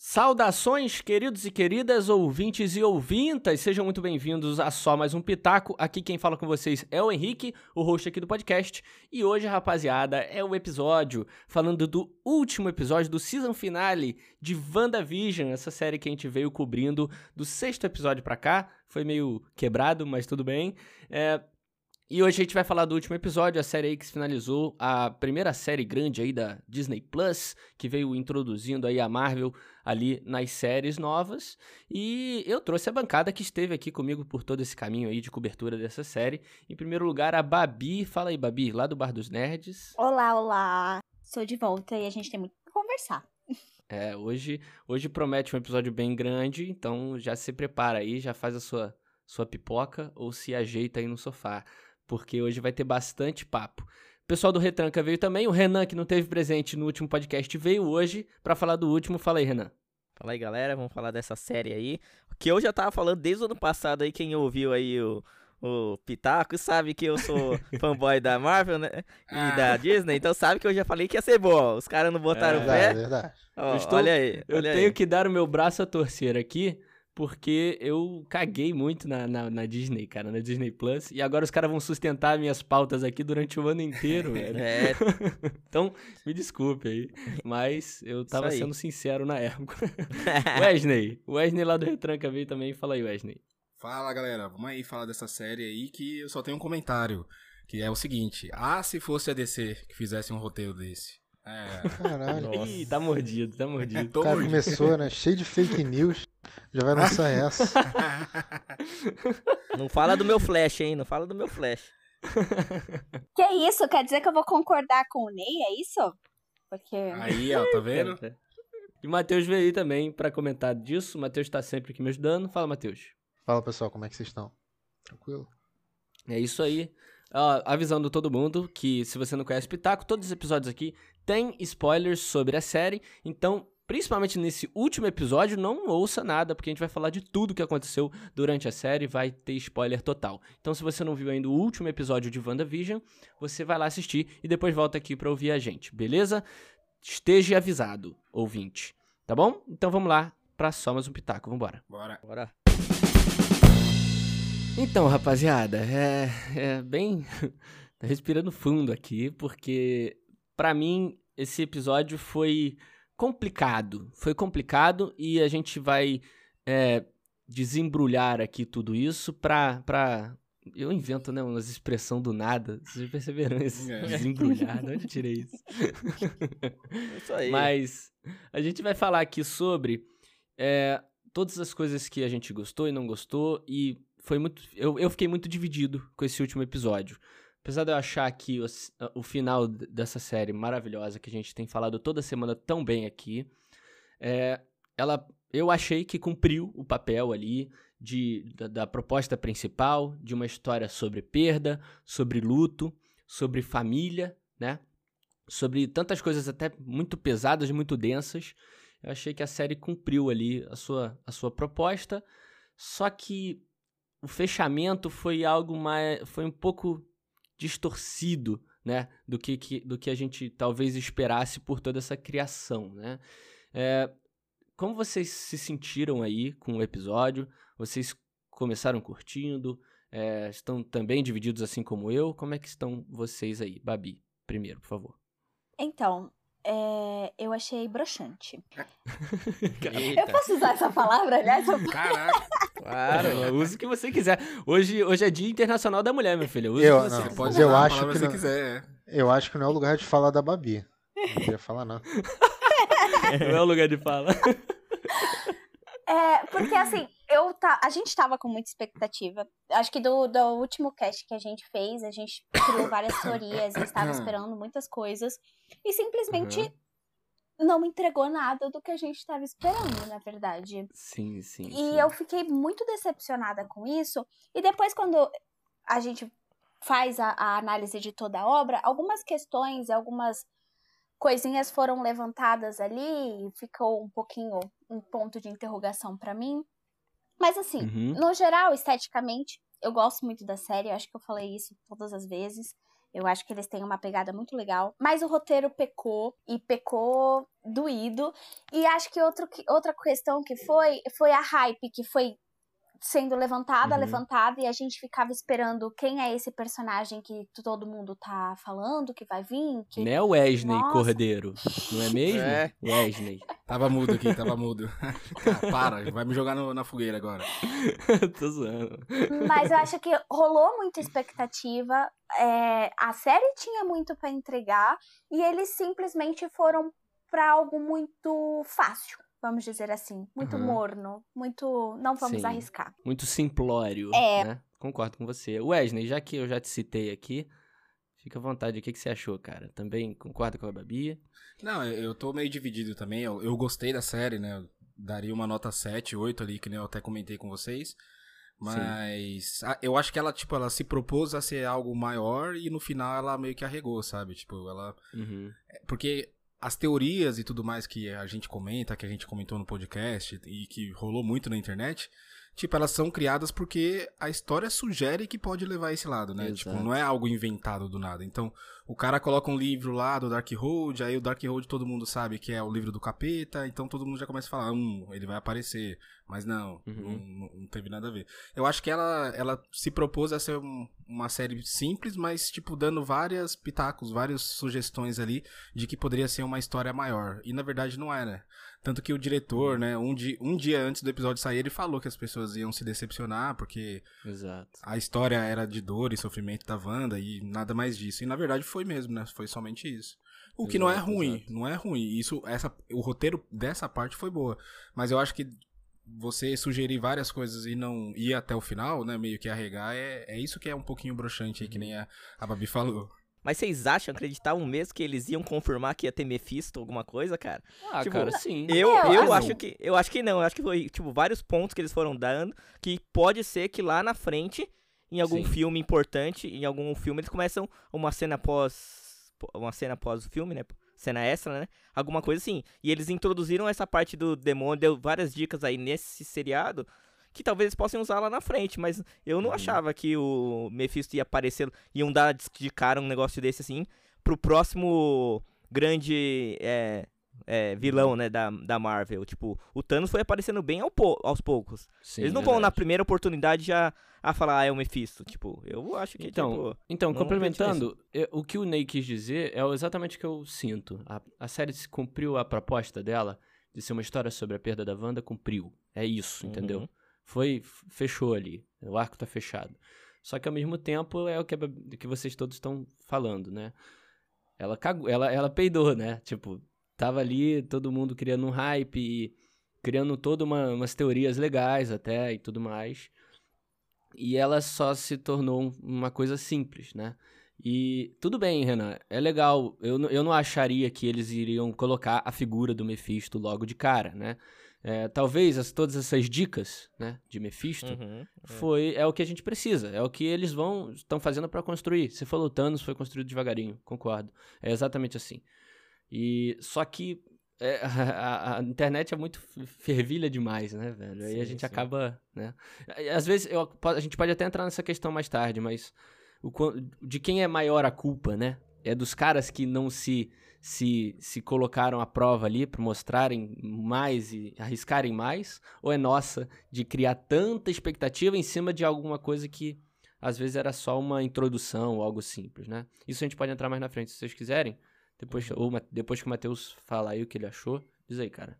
Saudações, queridos e queridas, ouvintes e ouvintas, sejam muito bem-vindos a só mais um Pitaco. Aqui quem fala com vocês é o Henrique, o host aqui do podcast. E hoje, rapaziada, é o episódio falando do último episódio do season finale de WandaVision, essa série que a gente veio cobrindo do sexto episódio pra cá. Foi meio quebrado, mas tudo bem. É, e hoje a gente vai falar do último episódio, a série aí que se finalizou, a primeira série grande aí da Disney Plus, que veio introduzindo aí a Marvel ali nas séries novas. E eu trouxe a bancada que esteve aqui comigo por todo esse caminho aí de cobertura dessa série. Em primeiro lugar, a Babi. Fala aí, Babi, lá do Bar dos Nerds. Olá, olá. Sou de volta e a gente tem muito pra conversar. É, hoje, hoje promete um episódio bem grande, então já se prepara aí, já faz a sua, sua pipoca ou se ajeita aí no sofá porque hoje vai ter bastante papo. O pessoal do Retranca veio também, o Renan, que não teve presente no último podcast, veio hoje para falar do último. Fala aí, Renan. Fala aí, galera, vamos falar dessa série aí, que eu já tava falando desde o ano passado aí, quem ouviu aí o, o Pitaco sabe que eu sou fanboy da Marvel, né, e ah. da Disney, então sabe que eu já falei que ia ser bom, os caras não botaram é, fé. É verdade. Ó, estou, olha aí. Olha eu aí. tenho que dar o meu braço a torcer aqui, porque eu caguei muito na, na, na, Disney, cara, na Disney Plus. E agora os caras vão sustentar minhas pautas aqui durante o ano inteiro, velho. É. então, me desculpe aí. Mas eu tava sendo sincero na época. Wesley. Wesley lá do Retranca veio também. Fala aí, Wesley. Fala, galera. Vamos aí falar dessa série aí que eu só tenho um comentário. Que é o seguinte. Ah, se fosse a DC que fizesse um roteiro desse. É. Caralho. Ih, tá mordido, tá mordido. O cara começou, né? Cheio de fake news. Já vai lançar essa. Não fala do meu flash, hein? Não fala do meu flash. Que isso? Quer dizer que eu vou concordar com o Ney? É isso? Porque. Aí, ó, tá vendo? E o Matheus veio aí também pra comentar disso. O Matheus tá sempre aqui me ajudando. Fala, Matheus. Fala, pessoal, como é que vocês estão? Tranquilo? É isso aí. Uh, avisando todo mundo que se você não conhece Pitaco, todos os episódios aqui têm spoilers sobre a série, então principalmente nesse último episódio, não ouça nada, porque a gente vai falar de tudo que aconteceu durante a série, vai ter spoiler total. Então, se você não viu ainda o último episódio de WandaVision, você vai lá assistir e depois volta aqui para ouvir a gente, beleza? Esteja avisado, ouvinte. Tá bom? Então vamos lá para só mais um pitaco, vambora. Bora. Bora. Então, rapaziada, é, é bem respirando fundo aqui, porque para mim esse episódio foi complicado. Foi complicado e a gente vai é, desembrulhar aqui tudo isso pra, pra. Eu invento, né? Umas expressão do nada. Vocês perceberam isso? É. Desembrulhar. De onde eu tirei isso? isso aí. Mas a gente vai falar aqui sobre é, todas as coisas que a gente gostou e não gostou. E foi muito. Eu, eu fiquei muito dividido com esse último episódio. Apesar de eu achar que o, o final dessa série maravilhosa que a gente tem falado toda semana tão bem aqui, é, ela, eu achei que cumpriu o papel ali de, da, da proposta principal, de uma história sobre perda, sobre luto, sobre família, né? Sobre tantas coisas até muito pesadas, muito densas. Eu achei que a série cumpriu ali a sua, a sua proposta, só que o fechamento foi algo mais. foi um pouco distorcido, né? Do que, que, do que a gente talvez esperasse por toda essa criação, né? É, como vocês se sentiram aí com o episódio? Vocês começaram curtindo? É, estão também divididos assim como eu? Como é que estão vocês aí? Babi, primeiro, por favor. Então, é, eu achei broxante. eu posso usar essa palavra, aliás? Caraca. Claro, use o que você quiser. Hoje, hoje é Dia Internacional da Mulher, meu filho. Use eu, o que você não, pode eu acho que você não, quiser. Eu acho que não é o lugar de falar da Babi. Não queria falar, não. não é o lugar de falar. É, porque assim, eu tá, a gente tava com muita expectativa. Acho que do, do último cast que a gente fez, a gente criou várias teorias, estava esperando muitas coisas. E simplesmente uhum. não entregou nada do que a gente estava esperando, na verdade. Sim, sim. E sim. eu fiquei muito decepcionada com isso. E depois, quando a gente faz a, a análise de toda a obra, algumas questões, algumas coisinhas foram levantadas ali e ficou um pouquinho um ponto de interrogação para mim. Mas assim, uhum. no geral, esteticamente, eu gosto muito da série, acho que eu falei isso todas as vezes. Eu acho que eles têm uma pegada muito legal. Mas o roteiro pecou e pecou doído. E acho que outro, outra questão que foi foi a hype que foi sendo levantada, uhum. levantada, e a gente ficava esperando quem é esse personagem que todo mundo tá falando, que vai vir. Que... Não é o Wesley Nossa. Cordeiro, não é mesmo? É. Wesley. Tava mudo aqui, tava mudo. Para, vai me jogar no, na fogueira agora. Tô zoando. Mas eu acho que rolou muita expectativa, é, a série tinha muito para entregar, e eles simplesmente foram para algo muito fácil vamos dizer assim. Muito uhum. morno, muito. Não vamos Sim, arriscar. Muito simplório. É. Né? Concordo com você. Wesley, já que eu já te citei aqui, fica à vontade. O que, que você achou, cara? Também concorda com a Babi? Não, eu tô meio dividido também. Eu, eu gostei da série, né? Eu daria uma nota 7, 8 ali, que nem eu até comentei com vocês. Mas a, eu acho que ela, tipo, ela se propôs a ser algo maior e no final ela meio que arregou, sabe? Tipo, ela. Uhum. É, porque as teorias e tudo mais que a gente comenta, que a gente comentou no podcast e que rolou muito na internet, tipo, elas são criadas porque a história sugere que pode levar esse lado, né? Exato. Tipo, não é algo inventado do nada. Então, o cara coloca um livro lá do Dark Road, aí o Dark Road todo mundo sabe que é o livro do capeta, então todo mundo já começa a falar, hum, ele vai aparecer. Mas não, uhum. não, não, teve nada a ver. Eu acho que ela, ela se propôs a ser um, uma série simples, mas, tipo, dando várias pitacos, várias sugestões ali de que poderia ser uma história maior. E na verdade não era. Tanto que o diretor, uhum. né, um dia, um dia antes do episódio sair, ele falou que as pessoas iam se decepcionar, porque Exato. a história era de dor e sofrimento da Wanda e nada mais disso. E na verdade foi mesmo, né? Foi somente isso. O que não é ruim, exato. não é ruim. Isso, essa, o roteiro dessa parte foi boa. Mas eu acho que você sugerir várias coisas e não ir até o final, né? Meio que arregar, é, é isso que é um pouquinho broxante aí, que nem a, a Babi falou. Mas vocês acham, acreditavam mesmo que eles iam confirmar que ia ter Mephisto, alguma coisa, cara? Ah, tipo, cara, sim. Eu, eu, eu acho que eu acho que não. Eu acho que foi, tipo, vários pontos que eles foram dando que pode ser que lá na frente, em algum sim. filme importante, em algum filme, eles começam uma cena após. Uma cena após o filme, né? Cena extra, né? Alguma coisa assim. E eles introduziram essa parte do demônio, deu várias dicas aí nesse seriado que talvez eles possam usar lá na frente, mas eu não uhum. achava que o Mephisto ia aparecer, iam dar de cara um negócio desse assim, pro próximo grande é, é, vilão, né, da, da Marvel. Tipo, o Thanos foi aparecendo bem ao po aos poucos. Sim, eles não verdade. vão na primeira oportunidade já a falar, ah, é o Mephisto. Tipo, eu acho que, então, tipo, Então, complementando, eu, o que o Ney quis dizer é exatamente o que eu sinto. A, a série cumpriu a proposta dela de ser uma história sobre a perda da Wanda, cumpriu. É isso, uhum. entendeu? Foi, fechou ali. O arco tá fechado. Só que ao mesmo tempo é o que, que vocês todos estão falando, né? Ela cagou, ela, ela peidou, né? Tipo, tava ali todo mundo criando um hype e criando toda uma, umas teorias legais até e tudo mais. E ela só se tornou uma coisa simples, né? E tudo bem, Renan, é legal. Eu, eu não acharia que eles iriam colocar a figura do Mephisto logo de cara, né? É, talvez as, todas essas dicas né, de Mephisto uhum, é. foi é o que a gente precisa, é o que eles vão estão fazendo para construir. Você falou Thanos foi construído devagarinho, concordo. É exatamente assim. E só que é, a, a, internet é muito fervilha demais, né, velho? Aí a gente sim. acaba, né? Às vezes eu, a gente pode até entrar nessa questão mais tarde, mas o, de quem é maior a culpa, né? É dos caras que não se se, se colocaram à prova ali para mostrarem mais e arriscarem mais? Ou é nossa de criar tanta expectativa em cima de alguma coisa que às vezes era só uma introdução ou algo simples, né? Isso a gente pode entrar mais na frente se vocês quiserem. Depois, ou, depois que o Matheus falar aí o que ele achou, diz aí, cara.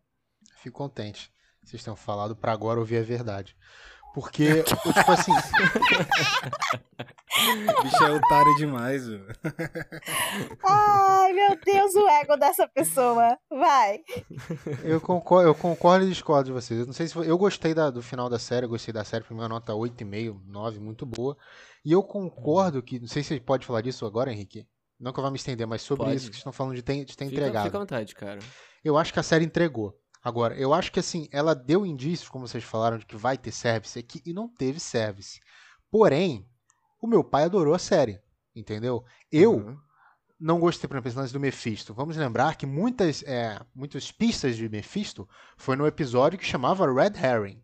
Fico contente. Vocês tenham falado para agora ouvir a verdade. Porque, tipo assim. bicho é otário demais, velho. Ai, meu Deus, o ego dessa pessoa. Vai. Eu concordo, eu concordo e discordo de vocês. Eu não sei se eu gostei da, do final da série, eu gostei da série, foi uma nota 8,5, 9, muito boa. E eu concordo que, não sei se você pode falar disso agora, Henrique. Não que eu vá me estender, mas sobre pode. isso que vocês estão falando de ter, de ter fica, entregado. Fica à vontade, cara. Eu acho que a série entregou. Agora, eu acho que assim, ela deu indícios, como vocês falaram, de que vai ter service aqui e não teve service. Porém, o meu pai adorou a série, entendeu? Eu uhum. não gostei, por exemplo, do Mephisto. Vamos lembrar que muitas, é, muitas pistas de Mephisto foi no episódio que chamava Red Herring.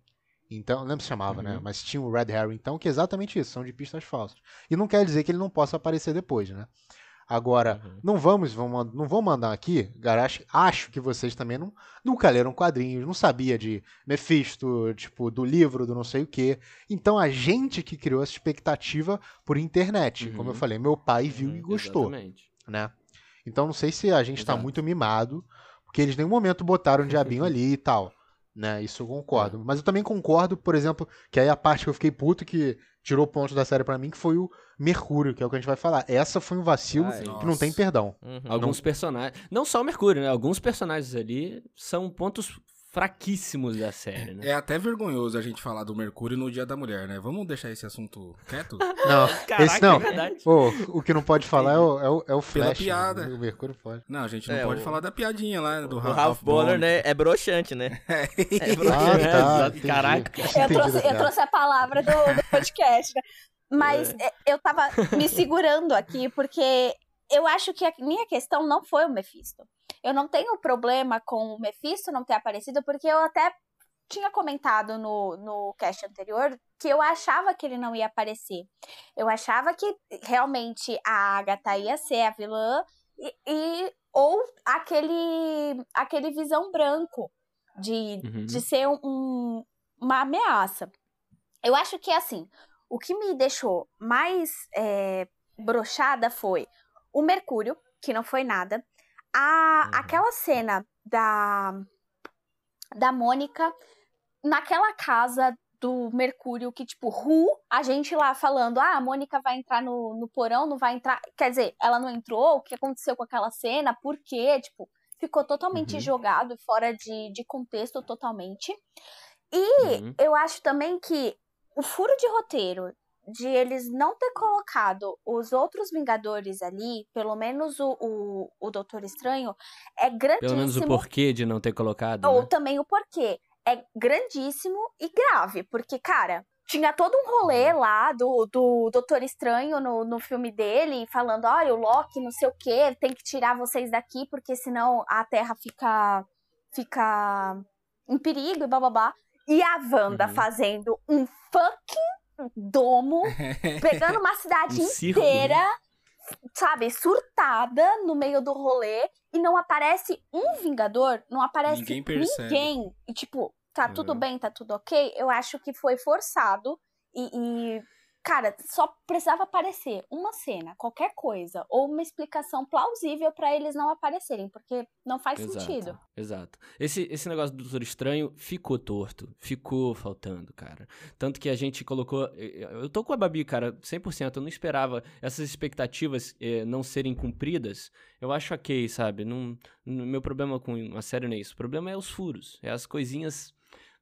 Então, lembra se chamava, né? Uhum. Mas tinha o Red Harry, então, que é exatamente isso, são de pistas falsas. E não quer dizer que ele não possa aparecer depois, né? Agora, Uhum. não vamos, vamos, não vou mandar aqui, Garache, acho que vocês também não, nunca leram quadrinhos, não sabia de Mephisto, tipo, do livro, do não sei o quê. Então a gente que criou essa expectativa por internet. Como eu Uhum. falei, meu pai viu Uhum, e gostou, Exatamente. né? Então não sei se a gente tá Exato. muito mimado, porque eles em nenhum momento botaram um diabinho ali e tal. Né, isso eu concordo. Mas eu também concordo, por exemplo, que aí a parte que eu fiquei puto que tirou pontos da série pra mim, que foi o Mercúrio, que é o que a gente vai falar. Essa foi um vacilo Ai. que não tem Nossa. perdão. Uhum. Alguns personagens. Não só o Mercúrio, né? Alguns personagens ali são pontos fraquíssimos da série, né? É até vergonhoso a gente falar do Mercúrio no Dia da Mulher, né? Vamos deixar esse assunto quieto? Não, Caraca, esse não. é verdade. Ô, o que não pode falar é o, é o, é o Pela Flash. piada. né? O Mercúrio pode. Não, a gente não É, pode o- falar da piadinha lá do O Ralph, Ralph Bonner, né, é broxante, né? É broxante. Ah, tá. Caraca. Eu trouxe, a eu trouxe a palavra do, do podcast, né? Mas é, eu tava me segurando aqui, porque eu acho que a minha questão não foi o Mephisto. Eu não tenho problema com o Mephisto não ter aparecido, porque eu até tinha comentado no, no cast anterior que eu achava que ele não ia aparecer. Eu achava que realmente a Agatha ia ser a vilã e, e- ou aquele aquele visão branco de, Uhum. de ser um- um, uma ameaça. Eu acho que assim, o que me deixou mais é, brochada foi o Mercúrio, que não foi nada, a, Uhum. aquela cena da da Mônica naquela casa do Mercúrio que, tipo, Ru, a gente lá falando, ah, a Mônica vai entrar no, no porão, não vai entrar. Quer dizer, ela não entrou, o que aconteceu com aquela cena, por quê? Tipo, ficou totalmente Uhum. jogado, fora de, de contexto totalmente. E Uhum. eu acho também que o furo de roteiro de eles não ter colocado os outros Vingadores ali, pelo menos o, o, o Doutor Estranho, é grandíssimo. Pelo menos o porquê de não ter colocado. Ou né? também o porquê. É grandíssimo e grave, porque, cara, tinha todo um rolê lá do, do Doutor Estranho no, no filme dele, falando: olha, o Loki, não sei o quê, tem que tirar vocês daqui, porque senão a Terra fica, fica em perigo e bababá. E a Wanda Uhum. fazendo um fucking domo, pegando uma cidade Um circo, inteira, sabe, surtada no meio do rolê e não aparece um Vingador, não aparece Ninguém percebe. ninguém. E tipo, tá tudo Uhum. bem, tá tudo ok. Eu acho que foi forçado e, e, cara, só precisava aparecer uma cena, qualquer coisa, ou uma explicação plausível pra eles não aparecerem, porque não faz sentido. Exato. Esse, esse negócio do Doutor Estranho ficou torto. Ficou faltando, cara. Tanto que a gente colocou. Eu eu tô com a Babi, cara, 100%. Eu não esperava essas expectativas eh, não serem cumpridas. Eu acho ok, sabe? Não, não- meu problema com a série não é isso. O problema é os furos. É as coisinhas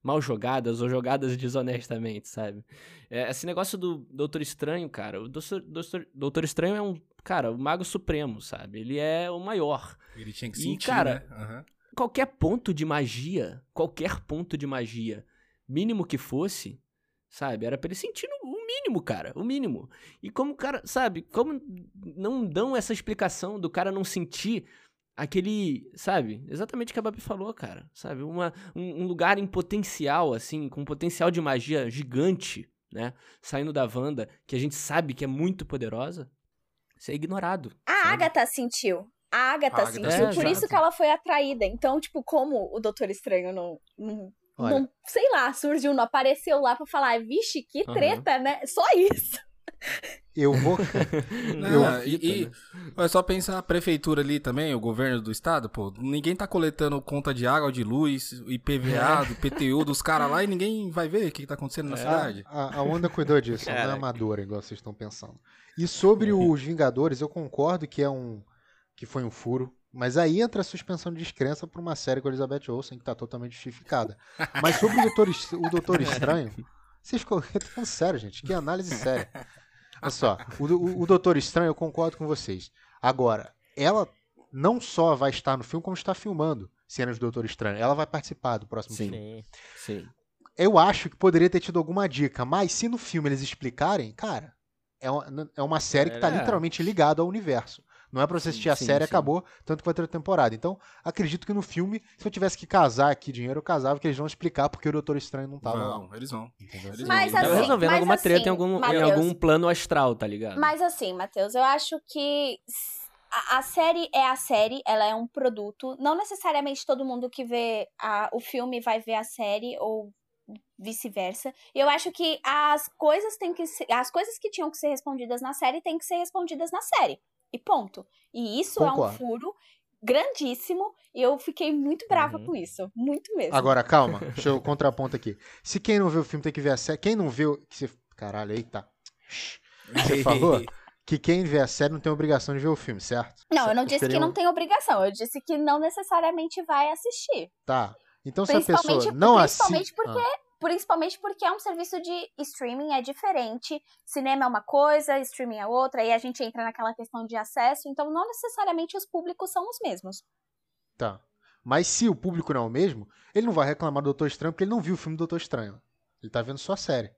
mal jogadas ou jogadas desonestamente, sabe? É, esse negócio do Doutor Estranho, cara. O Doutor, Doutor, Doutor Estranho é um. Cara, o Mago Supremo, sabe? Ele é o maior Ele tinha que E, sentir, cara, né? Aham. qualquer ponto de magia, qualquer ponto de magia, mínimo que fosse, sabe? Era pra ele sentir o mínimo, cara, o mínimo. E como o cara, sabe? Como não dão essa explicação do cara não sentir aquele, sabe? Exatamente o que a Babi falou, cara, sabe? Uma, um, um lugar em potencial, assim, com um potencial de magia gigante, né? Saindo da Wanda, que a gente sabe que é muito poderosa, isso é ignorado. A sabe? Agatha sentiu. A Agatha A Agatha sentiu, sentiu. por É, isso que ela foi atraída. Então, tipo, como o Doutor Estranho não, não, Olha. não- sei lá, surgiu, não apareceu lá pra falar, vixe, que treta, né? Só isso. Eu vou. Não, Eu- e, e é só pensar a prefeitura ali também, o governo do estado, pô, ninguém tá coletando conta de água, de luz, IPVA, do PTU dos caras lá e ninguém vai ver o que, que tá acontecendo na É. cidade. A, a Wanda cuidou disso, não é amadora, igual vocês estão pensando. E sobre os Vingadores, eu concordo que é um. que foi um furo. Mas aí entra a suspensão de descrença por uma série com a Elizabeth Olsen que tá totalmente justificada. Mas sobre o Doutor, o Doutor Estranho, vocês ficam. Tô falando sério, gente. Que análise séria. Olha só, o, o, o Doutor Estranho, eu concordo com vocês. Agora, ela não só vai estar no filme, como está filmando cenas do Doutor Estranho. Ela vai participar do próximo Sim. filme. Sim. Sim. Eu acho que poderia ter tido alguma dica, mas se no filme eles explicarem, cara, é uma, é uma série que tá É. literalmente ligada ao universo. Não é pra você Sim, assistir a sim, série, sim. acabou, tanto que vai ter outra temporada. Então, acredito que no filme, se eu tivesse que casar aqui dinheiro, eu casava, que eles vão explicar porque o Doutor Estranho não tava lá. Vão, eles vão. Eles Mas vão. Assim, resolvendo mas alguma treta assim, em algum, em Matheus- algum plano astral, tá ligado? Mas assim, Matheus, eu acho que a, a série é a série, ela é um produto. Não necessariamente todo mundo que vê a- o filme vai ver a série ou vice-versa. E eu acho que as coisas têm que ser, as coisas que tinham que ser respondidas na série têm que ser respondidas na série. E ponto. E isso é Concordo. um furo grandíssimo e eu fiquei muito brava Uhum. com isso, muito mesmo. Agora, calma, deixa eu contraponto aqui. Se quem não viu o filme tem que ver a série. Quem não viu. que você- Caralho, eita. Você falou que quem vê a série não tem obrigação de ver o filme, certo? não, eu não disse que não tem obrigação, eu disse que não necessariamente vai assistir. Tá. Então, se a pessoa não principalmente assiste. porque, Ah, principalmente porque é um serviço de streaming, é diferente. Cinema é uma coisa, streaming é outra, aí a gente entra naquela questão de acesso, então não necessariamente os públicos são os mesmos. tá. Mas se o público não é o mesmo, ele não vai reclamar do Doutor Estranho porque ele não viu o filme do Doutor Estranho. Ele tá vendo só a série.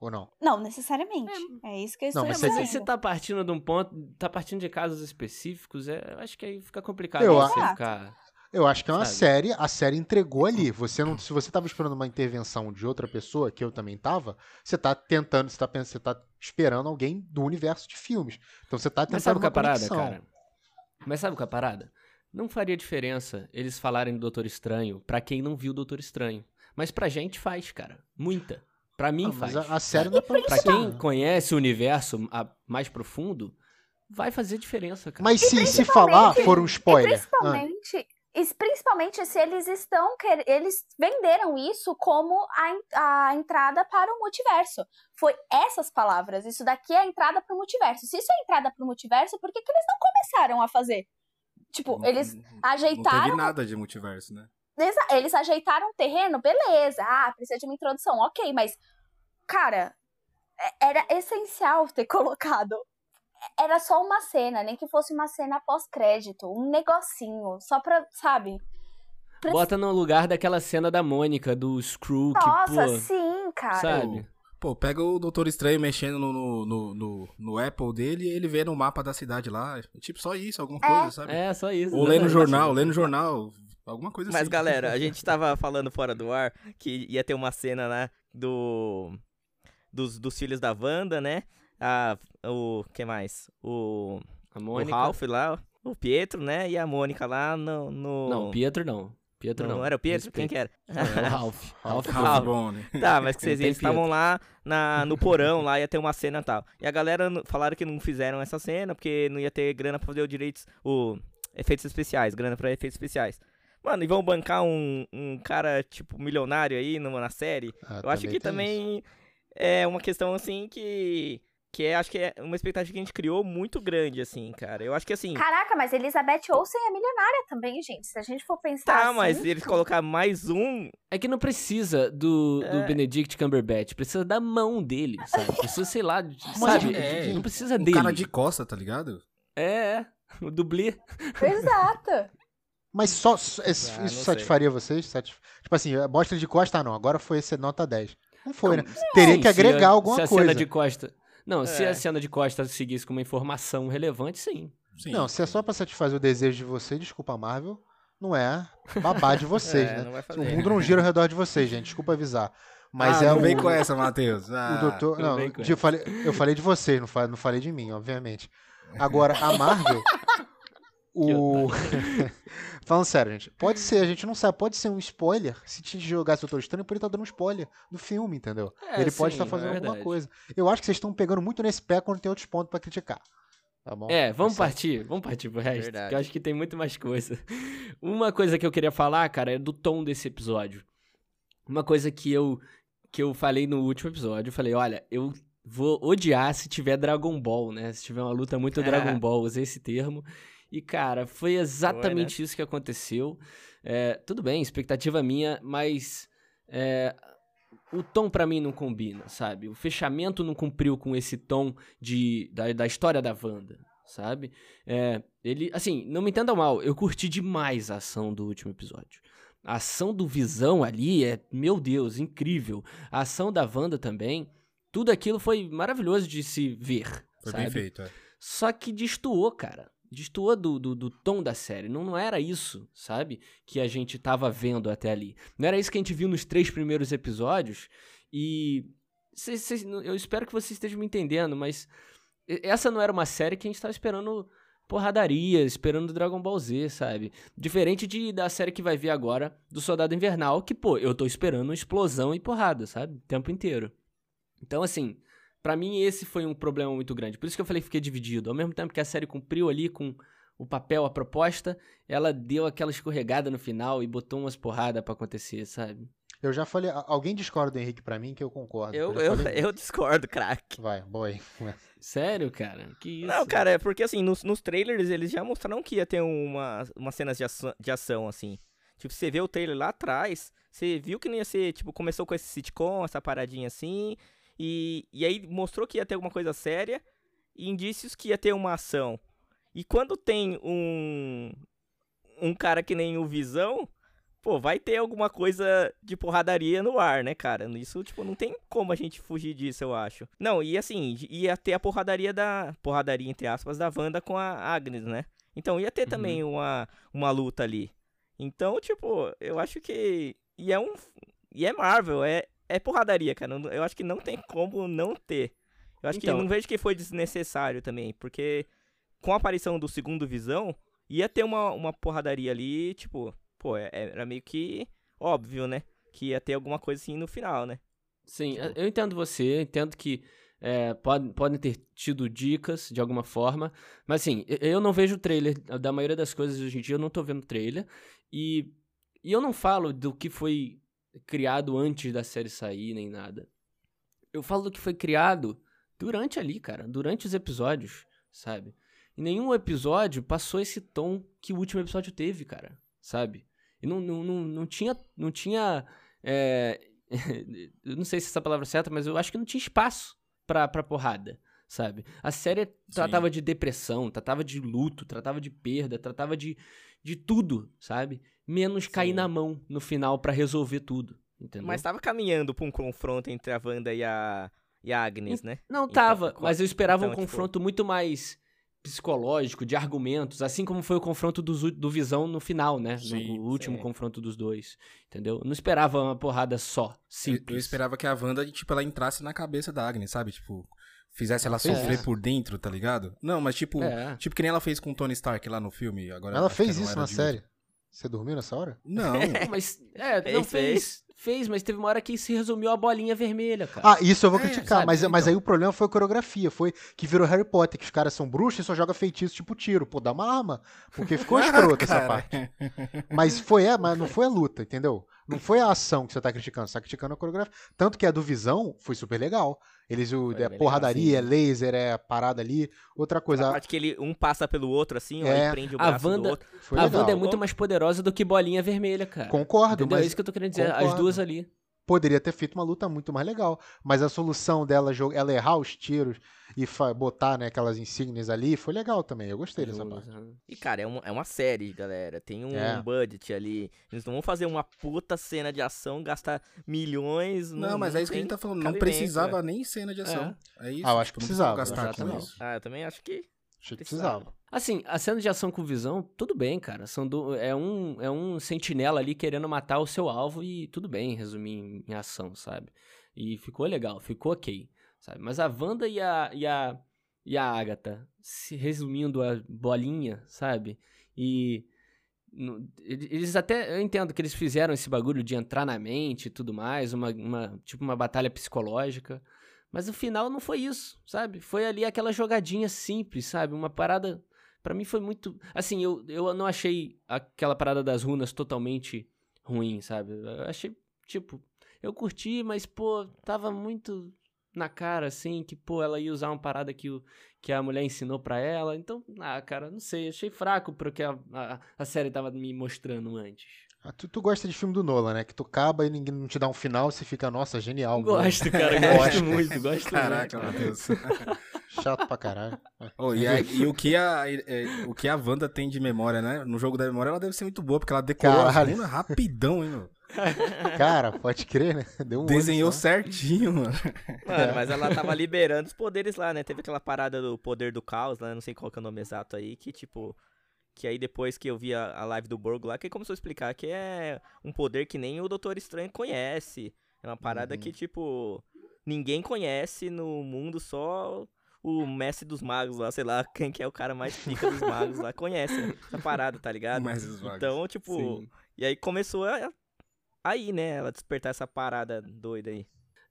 Ou não? Não necessariamente. É, isso que eu estou Não, mas É, você tá partindo de um ponto, tá partindo de casos específicos, é, eu acho que aí fica complicado Eu você ficar. Eu acho que é uma Sabe? série, a série entregou ali. Você não, se você tava esperando uma intervenção de outra pessoa, que eu também tava, você tá tentando, você tá pensando, você tá esperando alguém do universo de filmes. Então você tá tentando Mas sabe o que é uma a parada, conexão. cara? Mas sabe o que é a parada? Não faria diferença eles falarem do Doutor Estranho pra quem não viu o Doutor Estranho. Mas pra gente faz, cara. Muita. Pra mim Ah, mas faz. a, a série não é pra Pra você, quem né? conhece o universo a- mais profundo, vai fazer diferença, cara. Mas se, se falar for um E spoiler. ah, principalmente, e principalmente se eles estão eles venderam isso como a, a entrada para o multiverso. Foi essas palavras. Isso daqui é a entrada para o multiverso. Se isso é a entrada para o multiverso, por que, que eles não começaram a fazer? Tipo, Não- eles não- Não ajeitaram teve nada de multiverso, né? Exa- Eles ajeitaram o terreno, beleza. Ah, precisa de uma introdução, ok, mas, cara, é- era essencial ter colocado. Era só uma cena, nem que fosse uma cena pós-crédito, um negocinho, só pra, sabe? Pre- Bota no lugar daquela cena da Mônica, do Screw, Nossa, que, pô, sim, cara. sabe? Pô, pega o Doutor Estranho mexendo no, no, no, no- no Apple dele e ele vê no mapa da cidade lá. Tipo, só isso, alguma coisa, sabe? É, só isso. Ou lendo jornal, lendo jornal, alguma coisa Mas assim. galera, a gente tava falando fora do ar que ia ter uma cena, né, do dos, dos filhos da Wanda, né? A, o que mais? O, A o. Ralph lá, o Pietro, né? E a Mônica lá no, no... Não, Pietro não. Pietro não, não. era o Pietro? Quem que era? O Ralph. Ralph. Ralph. Bone. Tá, mas que vocês eles estavam lá na, no porão, lá ia ter uma cena e tal. E a galera falaram que não fizeram essa cena porque não ia ter grana pra fazer os direitos, o efeitos especiais, grana pra efeitos especiais. Mano, e vão bancar um, um cara, tipo, milionário aí numa, na série? ah, Eu acho que tem isso. também é uma questão, assim, que... Que é, acho que é uma expectativa que a gente criou muito grande, assim, cara. Eu acho que, assim... Caraca, mas Elizabeth Olsen é milionária também, gente. Se a gente for pensar Tá, assim, mas eles colocar mais um... É que não precisa do, do É. Benedict Cumberbatch, precisa da mão dele, sabe? Precisa, sei lá, sabe? é, não precisa Um dele. cara de costa, tá ligado? É, é, o dublê. Exato. Mas só, só- isso, Ah, não isso sei. satisfaria vocês? Satisf... Tipo assim, mostra de costa não, agora foi esse nota 10. Não foi, Não, né? Teria Sim, que agregar se a, alguma se a coisa. cena de costa... Não, se É. a cena de costa seguisse com uma informação relevante, sim. Sim. Não, se é só pra satisfazer o desejo de vocês, desculpa, Marvel, não é babá de vocês, É, né? não vai O mundo não gira ao redor de vocês, gente, desculpa avisar. Mas ah, é não o, vem com essa, Matheus. Ah, o doutor. não Não, eu falei, eu falei de vocês, não falei, não falei de mim, obviamente. Agora, a Marvel. o. Falando sério, gente. Pode ser, a gente não sabe, pode ser um spoiler. Se te jogasse o Doutor Estranho, por ele tá dando um spoiler do filme, entendeu? É, ele pode sim, estar fazendo é alguma coisa. Eu acho que vocês estão pegando muito nesse pé quando tem outros pontos pra criticar. Tá bom? É, vamos Tá partir, vamos partir pro resto, Verdade. que eu acho que tem muito mais coisa. Uma coisa que eu queria falar, cara, é do tom desse episódio. Uma coisa que eu que eu falei no último episódio, eu falei, olha, eu vou odiar se tiver Dragon Ball, né? Se tiver uma luta muito Dragon Ball, usei esse termo. E, cara, foi exatamente isso que aconteceu. É, tudo bem, expectativa minha, mas é, o tom pra mim não combina, sabe? O fechamento não cumpriu com esse tom de, da, da história da Wanda, sabe? É, ele, assim, não me entenda mal, eu curti demais a ação do último episódio. A ação do Visão ali é, meu Deus, incrível. A ação da Wanda também. Tudo aquilo foi maravilhoso de se ver, Foi sabe? bem feito, é. Só que destoou, cara. Destoou do, do, do tom da série. Não, não era isso, sabe? Que a gente tava vendo até ali. Não era isso que a gente viu nos três primeiros episódios. E. Cês, cês- eu espero que vocês estejam me entendendo, mas. Essa não era uma série que a gente tava esperando porradaria, esperando Dragon Ball Z, sabe? Diferente de, da série que vai vir agora, do Soldado Invernal, que, pô, eu tô esperando explosão e porrada, sabe? O tempo inteiro. Então, assim, Pra mim esse foi um problema muito grande. Por isso que eu falei que fiquei dividido. Ao mesmo tempo que a série cumpriu ali com o papel, a proposta, ela deu aquela escorregada no final e botou umas porradas pra acontecer, sabe? Eu já falei. Alguém discorda do Henrique pra mim que eu concordo. Eu, eu, falei eu discordo, craque. Vai, boy. Sério, cara? Que isso? Não, cara, é porque assim, nos, nos trailers eles já mostraram que ia ter uma, umas cenas de ação, de ação, assim. Tipo, você vê o trailer lá atrás, você viu que não ia ser, tipo, começou com esse sitcom, essa paradinha assim, e, e aí mostrou que ia ter alguma coisa séria, e indícios que ia ter uma ação. E quando tem um, um cara que nem o Visão, pô, vai ter alguma coisa de porradaria no ar, né, cara? Isso, tipo, não tem como a gente fugir disso, eu acho. Não, e assim, ia ter a porradaria da. Porradaria, entre aspas, da Wanda com a Agnes, né? Então ia ter também uma, uma luta ali. Então, tipo, eu acho que. E é um. E é Marvel, é, é porradaria, cara. Eu- acho que não tem como não ter. Eu acho Então- que não vejo que foi desnecessário também, porque com a aparição do segundo Visão, ia ter uma, uma porradaria ali, tipo, pô, é- era meio que óbvio, né? Que ia ter alguma coisa assim no final, né? Sim, eu entendo você, eu entendo que é, pode, podem ter tido dicas de alguma forma, mas assim, eu- não vejo o trailer da maioria das coisas hoje em dia, eu não tô vendo trailer, e, e eu não falo do que foi criado antes da série sair, nem nada. Eu falo do que foi criado durante ali, cara, durante os episódios, sabe? E nenhum episódio passou esse tom que o último episódio teve, cara, sabe? E não, não, não, não tinha, não tinha é, eu não sei se essa é palavra certa, mas eu acho que não tinha espaço pra, pra porrada, sabe? A série tratava de depressão, tratava de luto, tratava de perda, tratava de, de tudo, sabe? Menos cair Sim. na mão no final pra resolver tudo, entendeu? Mas tava caminhando pra um confronto entre a Wanda e a, e a Agnes, né? Não Então, tava, mas eu esperava então, um tipo- confronto muito mais psicológico, de argumentos, assim como foi o confronto dos u- do Visão no final, né? Sim, no último sim. confronto dos dois, entendeu? Eu não esperava uma porrada só, Eu, simples. eu esperava que a Wanda, tipo, ela entrasse na cabeça da Agnes, sabe? Tipo, fizesse ela fez sofrer isso. por dentro, tá ligado? Não, mas tipo, É. tipo que nem ela fez com o Tony Stark lá no filme. Agora, Ela fez isso na série. Você dormiu nessa hora? Não. Não, mas. É, Fez, não fez. Fez, mas teve uma hora que se resumiu a bolinha vermelha, cara. Ah, isso eu vou É, criticar, sabe, mas, mas então. aí o problema foi a coreografia, foi que virou Harry Potter, que os caras são bruxos e só joga feitiço tipo tiro. Pô, dá uma arma, porque ficou escroto essa parte. Mas foi, é, mas não foi a luta, entendeu? Não foi a ação que você tá criticando, você tá criticando a coreografia. Tanto que a do Visão foi super legal. Eles, o, é bem porradaria, é laser, é parada ali. Outra A coisa, parte que ele, um passa pelo outro, assim, É. e prende o A braço Wanda- do outro. foi a legal. Wanda é muito mais poderosa do que bolinha vermelha, cara. Concordo, Entendeu? É mas isso que eu tô querendo dizer. As concordo. duas ali. poderia ter feito uma luta muito mais legal. Mas a solução dela, ela errar os tiros e botar né, aquelas insígnias ali, foi legal também. Eu gostei dessa parte. E, cara, é, um- é uma série, galera. Tem um É. budget ali. Eles não vão fazer uma puta cena de ação, gastar milhões. Não, mas é isso que a gente tá falando. Não precisava nem cena de ação. É, isso. Ah, eu acho que não precisava, gastar com isso. Ah, eu também acho que Achei que precisava. precisava. Assim, a cena de ação com visão, tudo bem, cara. São do- é, um, é um sentinela ali querendo matar o seu alvo e tudo bem, resumir em, em ação, sabe? E ficou legal, ficou ok, sabe? Mas a Wanda e a, e a, e a Agatha, se resumindo a bolinha, sabe? E eles até, eu entendo que eles fizeram esse bagulho de entrar na mente e tudo mais, uma, uma tipo uma batalha psicológica. Mas o final não foi isso, sabe? Foi ali aquela jogadinha simples, sabe? Uma parada. Pra mim foi muito. Assim, eu, eu não achei aquela parada das runas totalmente ruim, sabe? Eu achei, tipo. Eu curti, mas, pô, tava muito na cara, assim, que, pô, ela ia usar uma parada que, o, que a mulher ensinou pra ela. Então, ah, cara, não sei. Achei fraco pro que a, a, a série tava me mostrando antes. Ah, tu, tu gosta de filme do Nolan, né? Que tu acaba e ninguém não te dá um final, você fica, nossa, genial. mano. Gosto, cara, É, gosto muito, gosto Caraca, muito. Matheus. Chato pra caralho. Oh, e, a- e o, que a, é, o que a Wanda tem de memória, né? No jogo da memória ela deve ser muito boa, porque ela decorou runas rapidão, hein, meu? Cara, pode crer, né? Deu um Desenhou olho certinho, mano. Mano, mas ela tava liberando os poderes lá, né? Teve aquela parada do poder do caos, né? Não sei qual que é o nome exato aí, que tipo. Que aí depois que eu vi a, a live do Borgo lá, que ele começou a explicar que é um poder que nem o Doutor Estranho conhece. É uma parada Uhum. que, tipo, ninguém conhece no mundo, só o mestre dos magos lá, sei lá, quem que é o cara mais pica dos magos lá, conhece essa parada, tá ligado? Então, tipo, Sim. e aí começou a. Aí, né, ela despertar essa parada doida aí.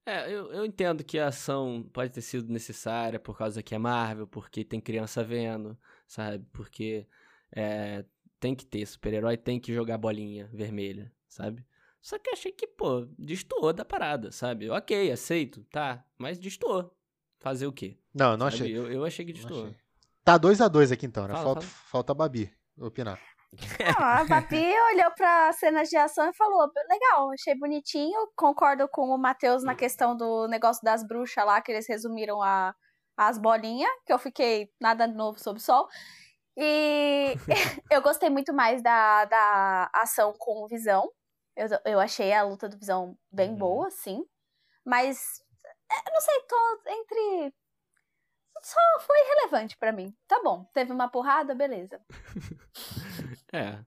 É, eu, eu entendo que a ação pode ter sido necessária por causa que é Marvel, porque tem criança vendo, sabe? Porque é, tem que ter super-herói, tem que jogar bolinha vermelha, sabe? Só que achei que, pô, destoou da parada, sabe? Ok, aceito, tá, mas destoou. Fazer o quê? Não, não sabe? achei. Eu, eu achei que Não destoou. achei. Tá 2 a 2 aqui então, né? Fala, falta, fala. falta a Babi opinar. Não, a Babi olhou pra cenas de ação e falou: legal, achei bonitinho. Concordo com o Matheus na questão do negócio das bruxas lá, que eles resumiram a, as bolinhas, que eu fiquei nada novo sob o sol. E eu gostei muito mais da, da ação com o Visão. Eu, eu achei a luta do Visão bem Uhum. boa, sim. Mas, é, eu não sei, tô entre. Só foi relevante pra mim. Tá bom, teve uma porrada, beleza. É.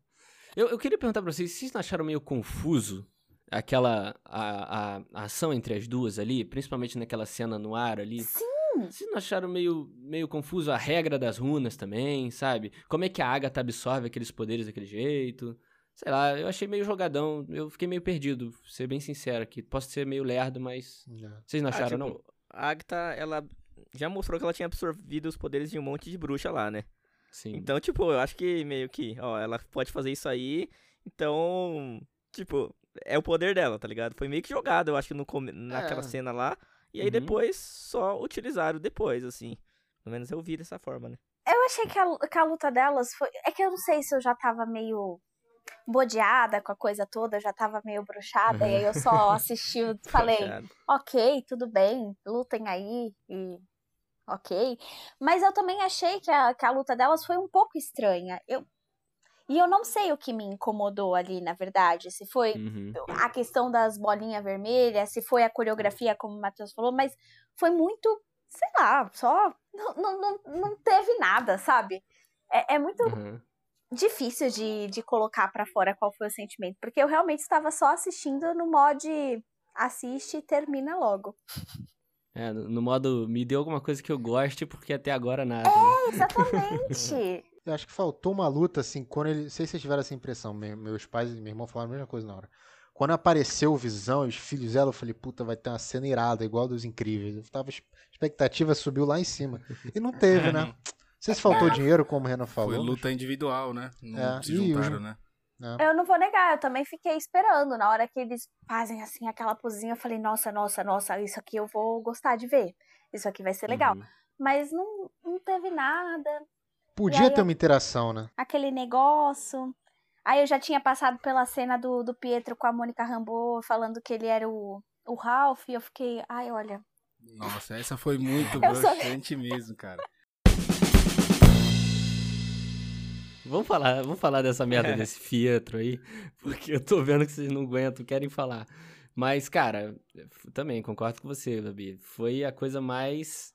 Eu, eu queria perguntar pra vocês, vocês não acharam meio confuso aquela a, a, a ação entre as duas ali, principalmente naquela cena no ar ali? Sim. Vocês não acharam meio, meio confuso a regra das runas também, sabe? Como é que a Agatha absorve aqueles poderes daquele jeito? Sei lá, eu achei meio jogadão, eu fiquei meio perdido, vou ser bem sincero aqui. Posso ser meio lerdo, mas vocês não Ah, acharam, tipo, não? A Agatha, ela já mostrou que ela tinha absorvido os poderes de um monte de bruxa lá, né? Sim. Então, tipo, eu acho que meio que, ó, ela pode fazer isso aí, então, tipo, é o poder dela, tá ligado? Foi meio que jogado, eu acho que no come... naquela É. cena lá, e aí Uhum. depois só utilizaram depois, assim. Pelo menos eu vi dessa forma, né? Eu achei que a, que a luta delas foi. É que eu não sei se eu já tava meio bodeada com a coisa toda, eu já tava meio bruxada, e aí eu só assisti e falei, ok, tudo bem, lutem aí, e ok. Mas eu também achei que a, que a luta delas foi um pouco estranha. Eu, e eu não sei o que me incomodou ali, na verdade. Se foi Uhum. a questão das bolinhas vermelhas, se foi a coreografia, como o Matheus falou, mas foi muito, sei lá, só. Não, não, não, não teve nada, sabe? É, é muito Uhum. Difícil de, de colocar pra fora qual foi o sentimento, porque eu realmente estava só assistindo no mod assiste e termina logo. É, no, modo, me deu alguma coisa que eu goste, porque até agora nada. né? Exatamente. Eu acho que faltou uma luta, assim, quando ele. Não sei se vocês tiveram essa impressão. me- Meus pais e meu irmão falaram a mesma coisa na hora. Quando apareceu o Visão e os filhos dela, eu falei, puta, vai ter uma cena irada, igual a dos incríveis. Eu tava. A expectativa subiu lá em cima. E não teve, né? Não sei se faltou dinheiro, como o Renan falou. Foi mas- luta individual, né? Não É, se juntaram, né? eu não vou negar, eu também fiquei esperando. Na hora que eles fazem assim aquela pozinha, eu falei, nossa, nossa, nossa, isso aqui eu vou gostar de ver. Isso aqui vai ser legal. Uhum. Mas não, não teve nada. Podia aí ter eu- uma interação, né? aquele negócio. Aí eu já tinha passado pela cena do, do Pietro com a Mônica Rambeau falando que ele era o, o Ralph, e eu fiquei, ai, olha. Nossa, essa foi muito Eu sou- mesmo, cara. Vamos falar, vamos falar dessa merda desse Fietro aí, porque eu tô vendo que vocês não aguentam, querem falar. Mas, cara, também concordo com você, Babi. Foi a coisa mais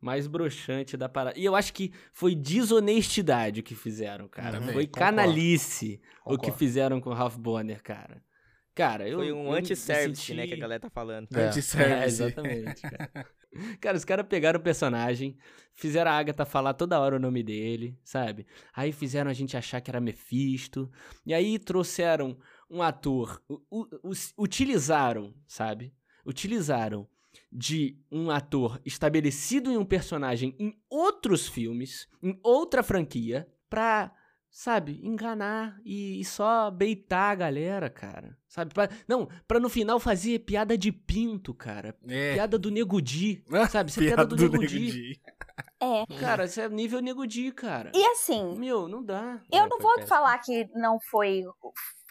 mais broxante da parada. E eu acho que foi desonestidade o que fizeram, cara. Também, foi concordo. canalice o que Concordo. fizeram com o Ralph Bonner, cara. Cara, eu Foi um anti-service, senti- né, que a galera tá falando. É. É, Anti-service. exatamente, cara. Cara, os caras pegaram o personagem, fizeram a Agatha falar toda hora o nome dele, sabe? Aí fizeram a gente achar que era Mephisto. E aí trouxeram um ator, utilizaram, sabe? Utilizaram de um ator estabelecido em um personagem em outros filmes, em outra franquia, pra, sabe, enganar e, e só beitar a galera, cara. Sabe? Pra- não, pra no final fazer piada de pinto, cara. É. Piada do Nego Di, Ah, sabe? Isso é piada do, Nego Di. Di. É. Cara, isso é nível Nego Di, cara. E assim, Meu, não dá. eu É, não vou péssimo. falar que não foi.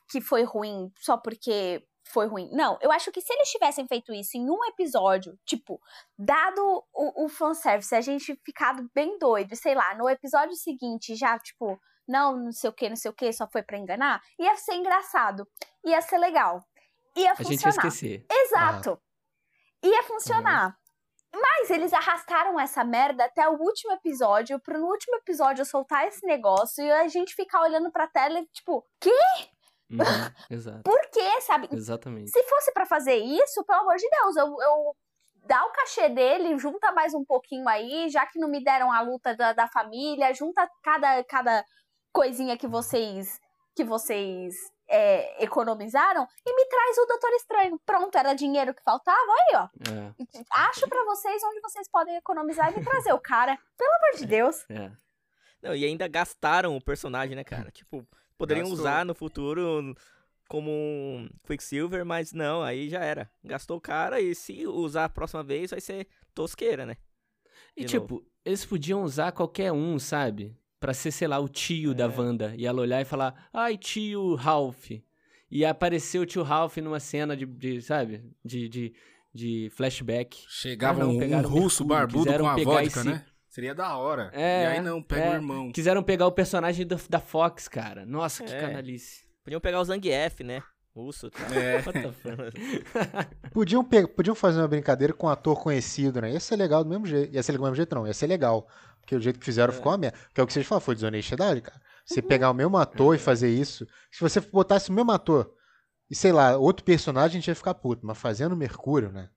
que foi ruim só porque foi ruim. Não, eu acho que se eles tivessem feito isso em um episódio, tipo, dado o, o fanservice, a gente ficado bem doido, sei lá, no episódio seguinte já, tipo, não, não sei o que, não sei o que, só foi pra enganar, ia ser engraçado, ia ser legal. ia A gente ia funcionar. esquecer. Exato. Ia funcionar. Mas eles arrastaram essa merda até o último episódio, pro no último episódio soltar esse negócio e a gente ficar olhando pra tela e tipo, que? Uhum, exato. Por quê, sabe? Exatamente. Se fosse pra fazer isso, pelo amor de Deus, eu, eu dá o cachê dele, junta mais um pouquinho aí, já que não me deram a luta da, da família, junta cada, cada coisinha que vocês que vocês é, economizaram e me traz o Doutor Estranho. Pronto, era dinheiro que faltava, aí ó. É, Acho pra vocês onde vocês podem economizar e me trazer o cara. Pelo amor de Deus. é. Não, e ainda gastaram o personagem, né, cara? Tipo, poderiam Gastou. usar no futuro como um Quicksilver, mas não, aí já era. Gastou o cara e se usar a próxima vez vai ser tosqueira, né? E De tipo, eles podiam usar qualquer um, sabe? Pra ser, sei lá, o tio da É. Wanda. E ela olhar e falar, ai, tio Ralph. E aparecer o tio Ralph numa cena de, de, sabe? De, de, de flashback. Chegava Ah, não, um, russo Mercúrio, barbudo com a vodka, esse- né? Seria da hora. É, e aí não, pega é. o irmão. Quiseram pegar o personagem da, da Fox, cara. Nossa, que É. canalice. Podiam pegar o Zangief, né? Russo tal. É. What the fuck? Podiam, podiam fazer uma brincadeira com um ator conhecido, né? Ia ser legal do mesmo jeito. Ia ser legal do mesmo jeito, não. Ia ser legal. Porque o jeito que fizeram ficou uma merda. Porque é o que vocês falaram, foi desonestidade, cara. Você pegar o mesmo ator e fazer isso. Se você botasse o mesmo ator e, sei lá, outro personagem, a gente ia ficar puto. Mas fazendo Mercúrio, né?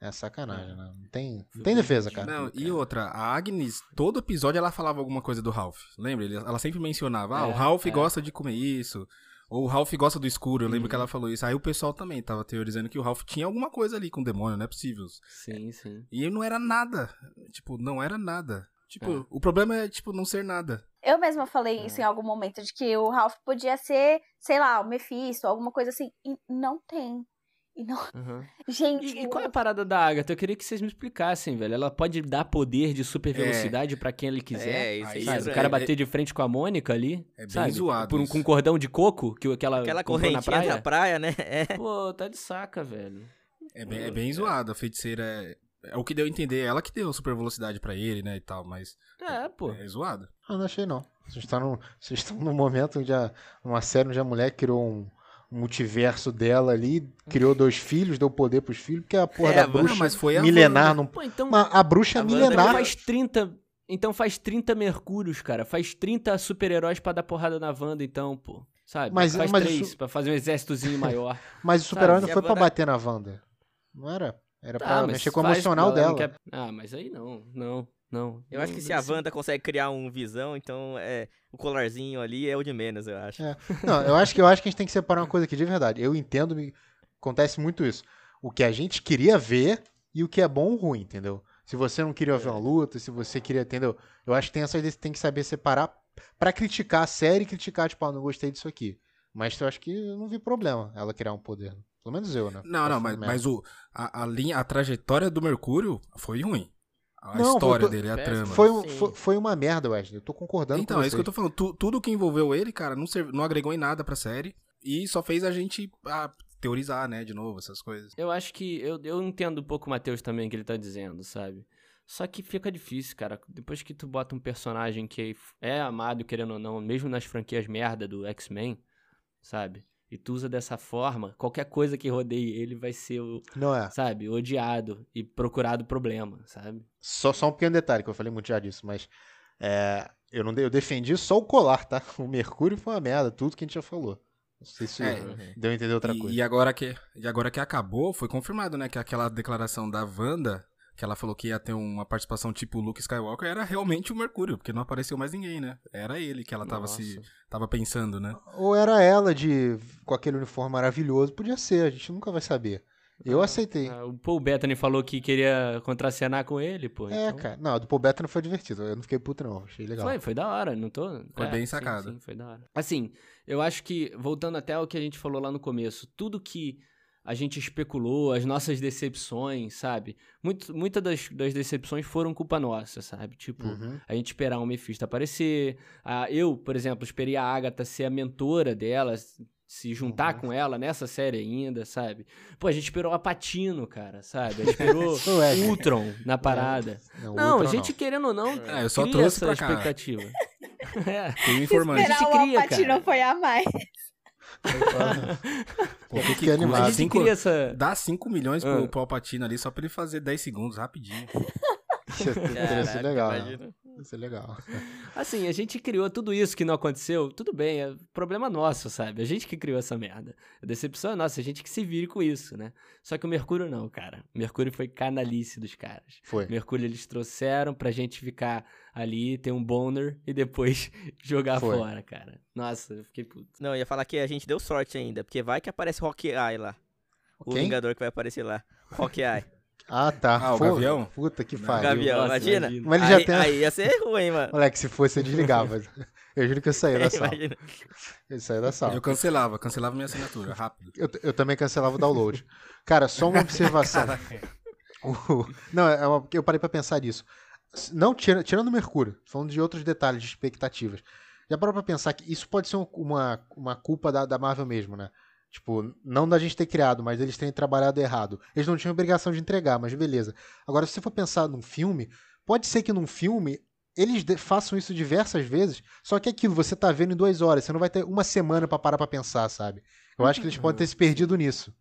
É sacanagem, né? Não tem, não tem defesa, cara. Não, e outra, a Agnes, todo episódio ela falava alguma coisa do Ralph. Lembra? Ela sempre mencionava, ah, o É, Ralph é. gosta de comer isso. Ou o Ralph gosta do escuro, eu lembro Uhum. que ela falou isso. Aí o pessoal também tava teorizando que o Ralph tinha alguma coisa ali com o demônio, não é possível. sim, sim. E não era nada. Tipo, não era nada. Tipo, É. o problema é, tipo, não ser nada. Eu mesma falei isso em algum momento, de que o Ralph podia ser, sei lá, o Mephisto, alguma coisa assim. E não tem. E não. Uhum. Gente, E, e qual é a parada da Agatha? Eu queria que vocês me explicassem, velho. Ela pode dar poder de super velocidade pra quem ele quiser. É, isso Aí. Sabe? isso o cara é- bater de frente com a Mônica ali. É bem sabe? zoado Por um, com um cordão de coco que, que ela Aquela correntinha na praia. da praia, né? É. Pô, tá de saca, velho. É bem, é bem zoado. A feiticeira é, é o que deu a entender. Ela que deu super velocidade pra ele, né, e tal, mas É, pô. é zoado. Ah, não achei não. Vocês estão num, vocês estão num momento onde a, uma série onde a mulher criou um multiverso dela ali, criou dois filhos, deu poder pros filhos, porque a porra É, da bruxa Não, mas foi milenar não. Pô, então. Mas a bruxa A milenar. faz 30. Então faz 30 Mercúrios, cara. Faz 30 super-heróis pra dar porrada na Wanda, então, pô. Sabe? Mas- faz mas três isso- pra fazer um exércitozinho maior. Mas o super-herói não foi pra Wanda- bater na Wanda. Não era? Era Tá, pra mexer com o emocional dela. quer- Ah, mas aí não, não, não. Eu acho que se a Wanda consegue criar um visão, então é o colarzinho ali é o de menos, eu acho. É. Não, eu acho que eu acho que a gente tem que separar uma coisa aqui de verdade. Eu entendo, me- acontece muito isso. O que a gente queria ver e o que é bom ou ruim, entendeu? Se você não queria ver uma luta, se você queria, entendeu? Eu acho que tem essas tem que saber separar pra criticar a série e criticar, tipo, ah, não gostei disso aqui. Mas eu acho que eu não vi problema ela criar um poder. Pelo menos eu, né? Não, não, Acho mas, merda. mas o, a, a linha, a trajetória do Mercúrio foi ruim. A Não, história tô- dele, a trama. Foi, foi, foi uma merda, Wesley. Eu tô concordando Então, com é isso que eu tô falando. Tu- tudo que envolveu ele, cara, não, serv- não agregou em nada pra série. E só fez a gente ah, teorizar, né, de novo, essas coisas. Eu acho que. Eu, eu entendo um pouco o Matheus também que ele tá dizendo, sabe? Só que fica difícil, cara. Depois que tu bota um personagem que é amado, querendo ou não, mesmo nas franquias merda do X-Men, sabe? E tu usa dessa forma, qualquer coisa que rodeie ele vai ser, o, Não é. sabe, odiado e procurado problema, sabe? Só, só um pequeno detalhe, que eu falei muito já disso, mas é, eu, não, eu defendi só o colar, tá? O Mercúrio foi uma merda, tudo que a gente já falou. Não sei se É. deu a entender outra E, coisa. e agora que, e agora que acabou, foi confirmado, né, que aquela declaração da Wanda, que ela falou que ia ter uma participação tipo Luke Skywalker, era realmente o Mercúrio, porque não apareceu mais ninguém, né? Era ele que ela tava, se, Nossa. tava pensando, né? Ou era ela de com aquele uniforme maravilhoso, podia ser, a gente nunca vai saber. Eu aceitei. Ah, o Paul Bettany falou que queria contracenar com ele, pô. É, então- cara. Não, do Paul Bettany foi divertido. Eu não fiquei puto, não. Achei legal. Foi, foi da hora, não tô. Foi é, bem sim, sacado. Sim, foi da hora. Assim, eu acho que, voltando até ao que a gente falou lá no começo, tudo que a gente especulou, as nossas decepções, sabe? Muitas das, das decepções foram culpa nossa, sabe? Tipo, Uhum. a gente esperar o Mephisto aparecer. A, eu, por exemplo, esperei a Agatha ser a mentora dela, se juntar Uhum. com ela nessa série ainda, sabe? Pô, a gente esperou a Patino, cara, sabe? A gente esperou o Ultron na parada. Não, Não, outro a gente querendo ou não, É, eu só cria trouxe essa pra cá. expectativa. é. Fui um informante. gente Esperar o cria, Alpatino cara. foi a mais. Pô, Fiquei que animado. A gente Cinco- cria essa. Dá 5 milhões Ah. pro Palpatine ali só pra ele fazer 10 segundos rapidinho. Isso ia ser Caraca, legal. né? imagina. Ia ser legal. Assim, a gente criou tudo isso que não aconteceu. Tudo bem, é problema nosso, sabe? A gente que criou essa merda. A decepção é nossa, a gente que se vire com isso, né? Só que o Mercúrio não, cara. O Mercúrio foi canalice dos caras. Foi. Mercúrio eles trouxeram pra gente ficar ali, ter um boner e depois jogar Foi. fora, cara. Nossa, eu fiquei puto. Não, eu ia falar que a gente deu sorte ainda, porque vai que aparece o Hawkeye lá. O Quem? Vingador que vai aparecer lá. Hawkeye. Ah, tá. Ah, o Pô, Gavião? Puta que pariu. Gavião, Nossa, imagina? imagina. Mas ele já aí, tem- aí ia ser ruim, mano. Moleque, se fosse, eu desligava. Eu juro que eu saía da sala. Imagina. Eu saía da sala. Eu cancelava, cancelava minha assinatura, rápido. Eu, eu também cancelava o download. Cara, só uma observação. Não, é uma- eu parei pra pensar nisso. Não tira- tirando o Mercúrio, falando de outros detalhes, de expectativas. Já parou pra pensar que isso pode ser um- uma, uma culpa da, da Marvel mesmo, né? Tipo, não da gente ter criado, mas eles terem trabalhado errado. Eles não tinham obrigação de entregar, mas beleza. Agora, se você for pensar num filme, pode ser que num filme eles façam isso diversas vezes, só que aquilo você tá vendo em duas horas, você não vai ter uma semana pra parar pra pensar, sabe? Eu acho que eles podem ter se perdido nisso.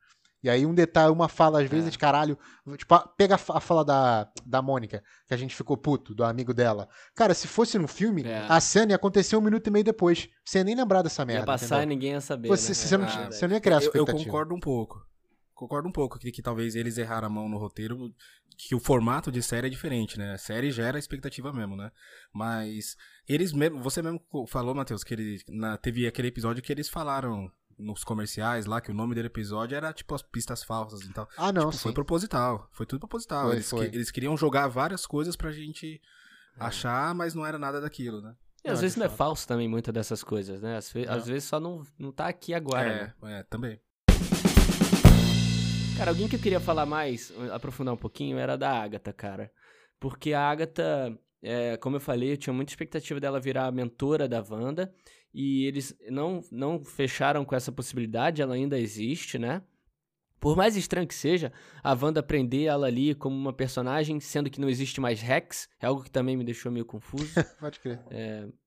E aí um detalhe, uma fala, às vezes, caralho, tipo, pega a fa- a fala da, da Mônica, que a gente ficou puto, do amigo dela. Cara, se fosse num filme, É. a cena ia acontecer um minuto e meio depois. Você ia nem lembrar dessa Ia merda. passar e entendeu? ninguém ia saber. Você, né? você não, É Ah, você não ia criar Eu, eu concordo um pouco. Concordo um pouco que, que talvez eles erraram a mão no roteiro, que o formato de série é diferente, né? A série gera expectativa mesmo, né? Mas eles mesmo, você mesmo falou, Matheus, que ele, na, teve aquele episódio que eles falaram nos comerciais lá, que o nome do episódio era tipo as pistas falsas e tal. Ah, não, Tipo, foi sim. proposital, foi tudo proposital. Foi, eles, foi. que- eles queriam jogar várias coisas pra gente achar, mas não era nada daquilo, né? E às Não, vezes não é fato. falso também muita dessas coisas, né? Às, ve- às vezes só não, não tá aqui agora, né? é, é, também. Cara, alguém que eu queria falar mais, aprofundar um pouquinho, era da Agatha, cara. Porque a Agatha, é, como eu falei, eu tinha muita expectativa dela virar a mentora da Wanda. E eles não, não fecharam com essa possibilidade, ela ainda existe, né? Por mais estranho que seja, a Wanda prender ela ali como uma personagem, sendo que não existe mais Rex, é algo que também me deixou meio confuso. Pode crer.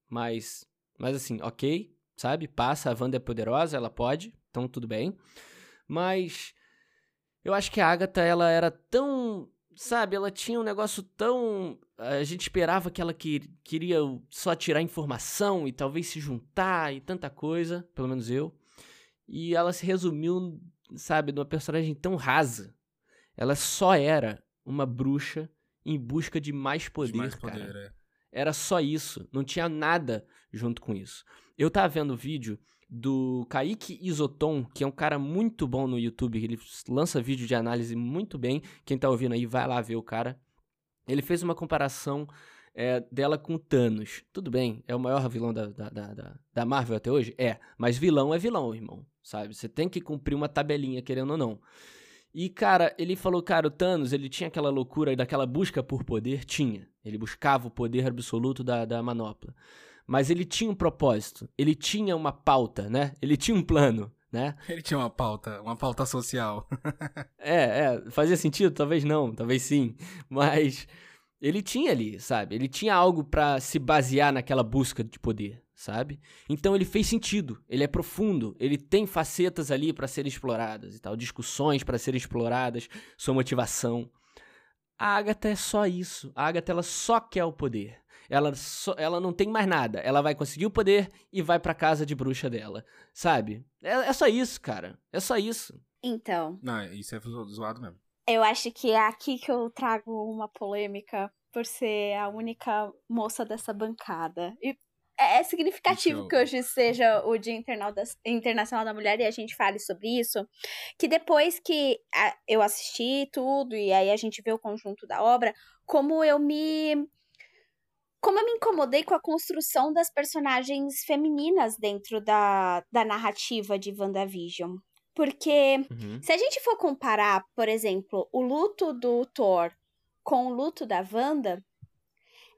Mas, mas assim, ok, sabe? Passa, a Wanda é poderosa, ela pode, então tudo bem. Mas eu acho que a Agatha, ela era tão, sabe? Ela tinha um negócio tão... A gente esperava que ela que- queria só tirar informação e talvez se juntar e tanta coisa, pelo menos eu. E ela se resumiu, sabe, numa personagem tão rasa. Ela só era uma bruxa em busca de mais poder, De mais cara. poder, é. Era só isso. Não tinha nada junto com isso. Eu tava vendo o vídeo do Kaique Isoton, que é um cara muito bom no YouTube. Ele lança vídeo de análise muito bem. Quem tá ouvindo aí, vai lá ver o cara. Ele fez uma comparação é, dela com Thanos. Tudo bem, é o maior vilão da, da, da- da Marvel até hoje? É. Mas vilão é vilão, irmão. Sabe? Você tem que cumprir uma tabelinha, querendo ou não. E, cara, ele falou, cara, o Thanos, ele tinha aquela loucura daquela busca por poder? Tinha. Ele buscava o poder absoluto da, da manopla. Mas ele tinha um propósito. Ele tinha uma pauta, né? Ele tinha um plano, né? Ele tinha uma pauta, uma pauta social. É, é, fazia sentido? Talvez não, talvez sim. Mas ele tinha ali, sabe? Ele tinha algo pra se basear naquela busca de poder, sabe? Então ele fez sentido, ele é profundo, ele tem facetas ali pra serem exploradas e tal, discussões pra serem exploradas, sua motivação. A Agatha é só isso. A Agatha ela só quer o poder. Ela, só, ela não tem mais nada. Ela vai conseguir o poder e vai pra casa de bruxa dela. Sabe? É, é só isso, cara. É só isso. Então, Não, isso é zo- zoado mesmo. eu acho que é aqui que eu trago uma polêmica por ser a única moça dessa bancada. E é significativo Isso. que hoje seja o Dia Internacional da Mulher e a gente fale sobre isso. Que depois que eu assisti tudo e aí a gente vê o conjunto da obra, como eu me. Como eu me incomodei com a construção das personagens femininas dentro da, da narrativa de WandaVision. Porque Uhum. se a gente for comparar, por exemplo, o luto do Thor com o luto da Wanda,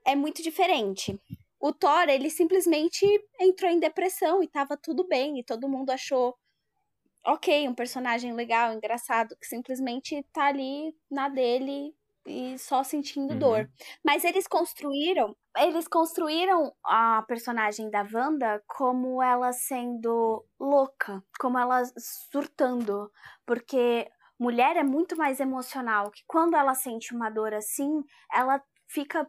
é muito diferente. O Thor, ele simplesmente entrou em depressão e tava tudo bem, e todo mundo achou ok, um personagem legal, engraçado, que simplesmente tá ali na dele, e só sentindo Uhum. dor. Mas eles construíram, eles construíram a personagem da Wanda como ela sendo louca, como ela surtando, porque mulher é muito mais emocional, que quando ela sente uma dor assim, ela fica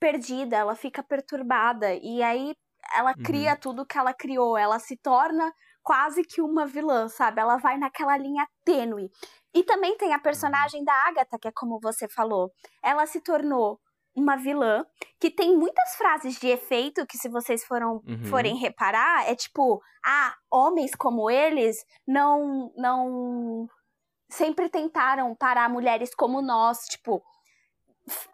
perdida, ela fica perturbada e aí ela Uhum. cria tudo que ela criou, ela se torna quase que uma vilã, sabe? Ela vai naquela linha tênue. E também tem a personagem da Agatha, que é como você falou. Ela se tornou uma vilã que tem muitas frases de efeito que se vocês foram Uhum. forem reparar, é tipo, ah, homens como eles não não sempre tentaram parar mulheres como nós, tipo,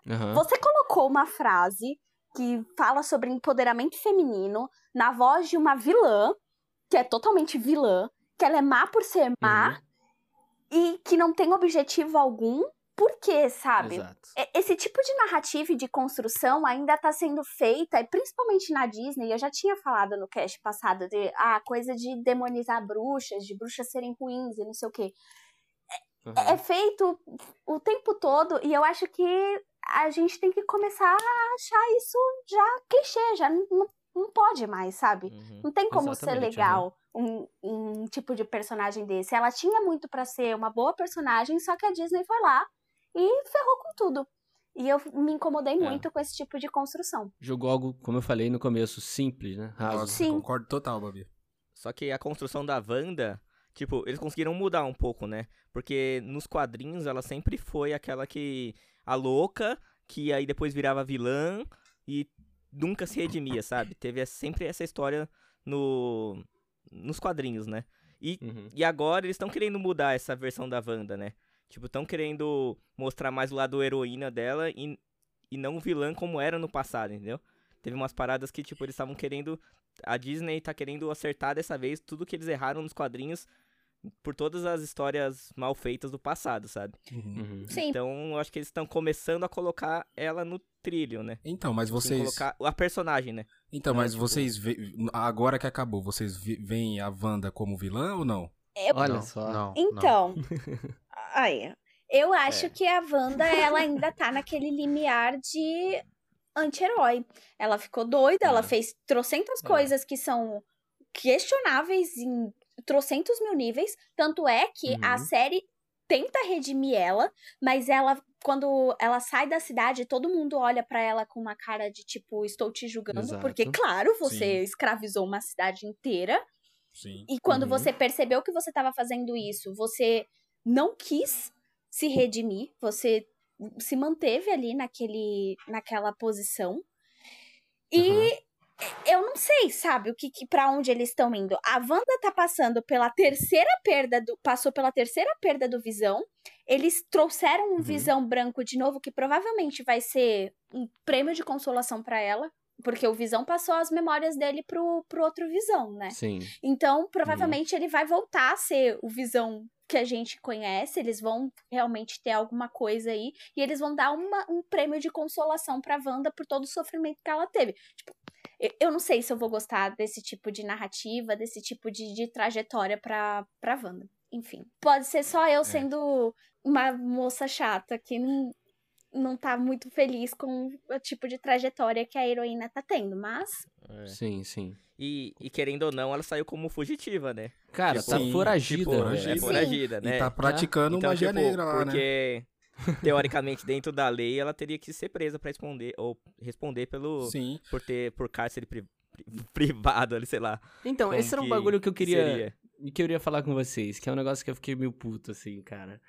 Aham. você colocou uma frase que fala sobre empoderamento feminino na voz de uma vilã, que é totalmente vilã, que ela é má por ser má Uhum. E que não tem objetivo algum. Por quê, sabe? Exato. E- Esse tipo de narrativa e de construção ainda está sendo feita, e principalmente na Disney, eu já tinha falado no cast passado de a ah, coisa de demonizar bruxas, de bruxas serem ruins e não sei o quê. Uhum. É feito o tempo todo, e eu acho que a gente tem que começar a achar isso já clichê, já não, não- não pode mais, sabe? Uhum. Não tem como Exatamente, ser legal um, um tipo de personagem desse. Ela tinha muito pra ser uma boa personagem, só que a Disney foi lá e ferrou com tudo. E eu me incomodei É. muito com esse tipo de construção. Jogou algo, como eu falei no começo, simples, né? Raso. Sim. concordo total, Babi. Só que a construção da Wanda, tipo, eles conseguiram mudar um pouco, né? Porque nos quadrinhos ela sempre foi aquela que. a louca, que aí depois virava vilã e nunca se redimia, sabe? Teve sempre essa história no. Nos quadrinhos, né? E, Uhum. e agora eles estão querendo mudar essa versão da Wanda, né? Tipo, estão querendo mostrar mais o lado heroína dela e, e não vilã como era no passado, entendeu? Teve umas paradas que, tipo, eles estavam querendo. A Disney tá querendo acertar dessa vez tudo que eles erraram nos quadrinhos por todas as histórias mal feitas do passado, sabe? Uhum. Uhum. Sim, Então, eu acho que eles estão começando a colocar ela no trilho, né? Então, mas Assim, vocês. colocar a personagem, né? Então, né, mas tipo- vocês. vê- Agora que acabou, vocês veem a Wanda como vilã ou não? Olha Não, só. Não, não. então. aí, eu acho É. que a Wanda, ela ainda tá naquele limiar de anti-herói. Ela ficou doida, ela É. fez trocentas É. coisas que são questionáveis em trocentos mil níveis. Tanto é que a Uhum. série tenta redimir ela, mas ela, quando ela sai da cidade, todo mundo olha pra ela com uma cara de tipo, estou te julgando, Exato. porque, claro, você Sim. escravizou uma cidade inteira. Sim. E quando Uhum. você percebeu que você estava fazendo isso, você não quis se redimir, você se manteve ali naquele, naquela posição. E Uhum. Eu não sei, sabe, o que, que para onde eles estão indo. A Wanda tá passando pela terceira perda do passou pela terceira perda do Visão. Eles trouxeram um Uhum. Visão branco de novo que provavelmente vai ser um prêmio de consolação para ela, porque o Visão passou as memórias dele pro, pro outro Visão, né? Sim. Então, provavelmente ele vai voltar a ser o Visão que a gente conhece. Eles vão realmente ter alguma coisa aí. E eles vão dar uma- um prêmio de consolação pra Wanda por todo o sofrimento que ela teve. Tipo, eu, não sei se eu vou gostar desse tipo de narrativa, desse tipo de, de trajetória pra, pra Wanda. Enfim. Pode ser só eu sendo uma moça chata que não, não tá muito feliz com o tipo de trajetória que a heroína tá tendo, mas. É. Sim, sim. E, e querendo ou não, ela saiu como fugitiva, né? Cara, Tipo, tá foragida. Tipo, foragida. é velho. foragida, né? E tá praticando Então, magia tipo, negra lá, né? Teoricamente dentro da lei ela teria que ser presa pra responder ou responder pelo Sim. por ter por cárcere pri- pri- privado ali, sei lá. Então, esse era um bagulho que eu queria, seria. que eu queria falar com vocês, que é um negócio que eu fiquei meio puto, assim, cara.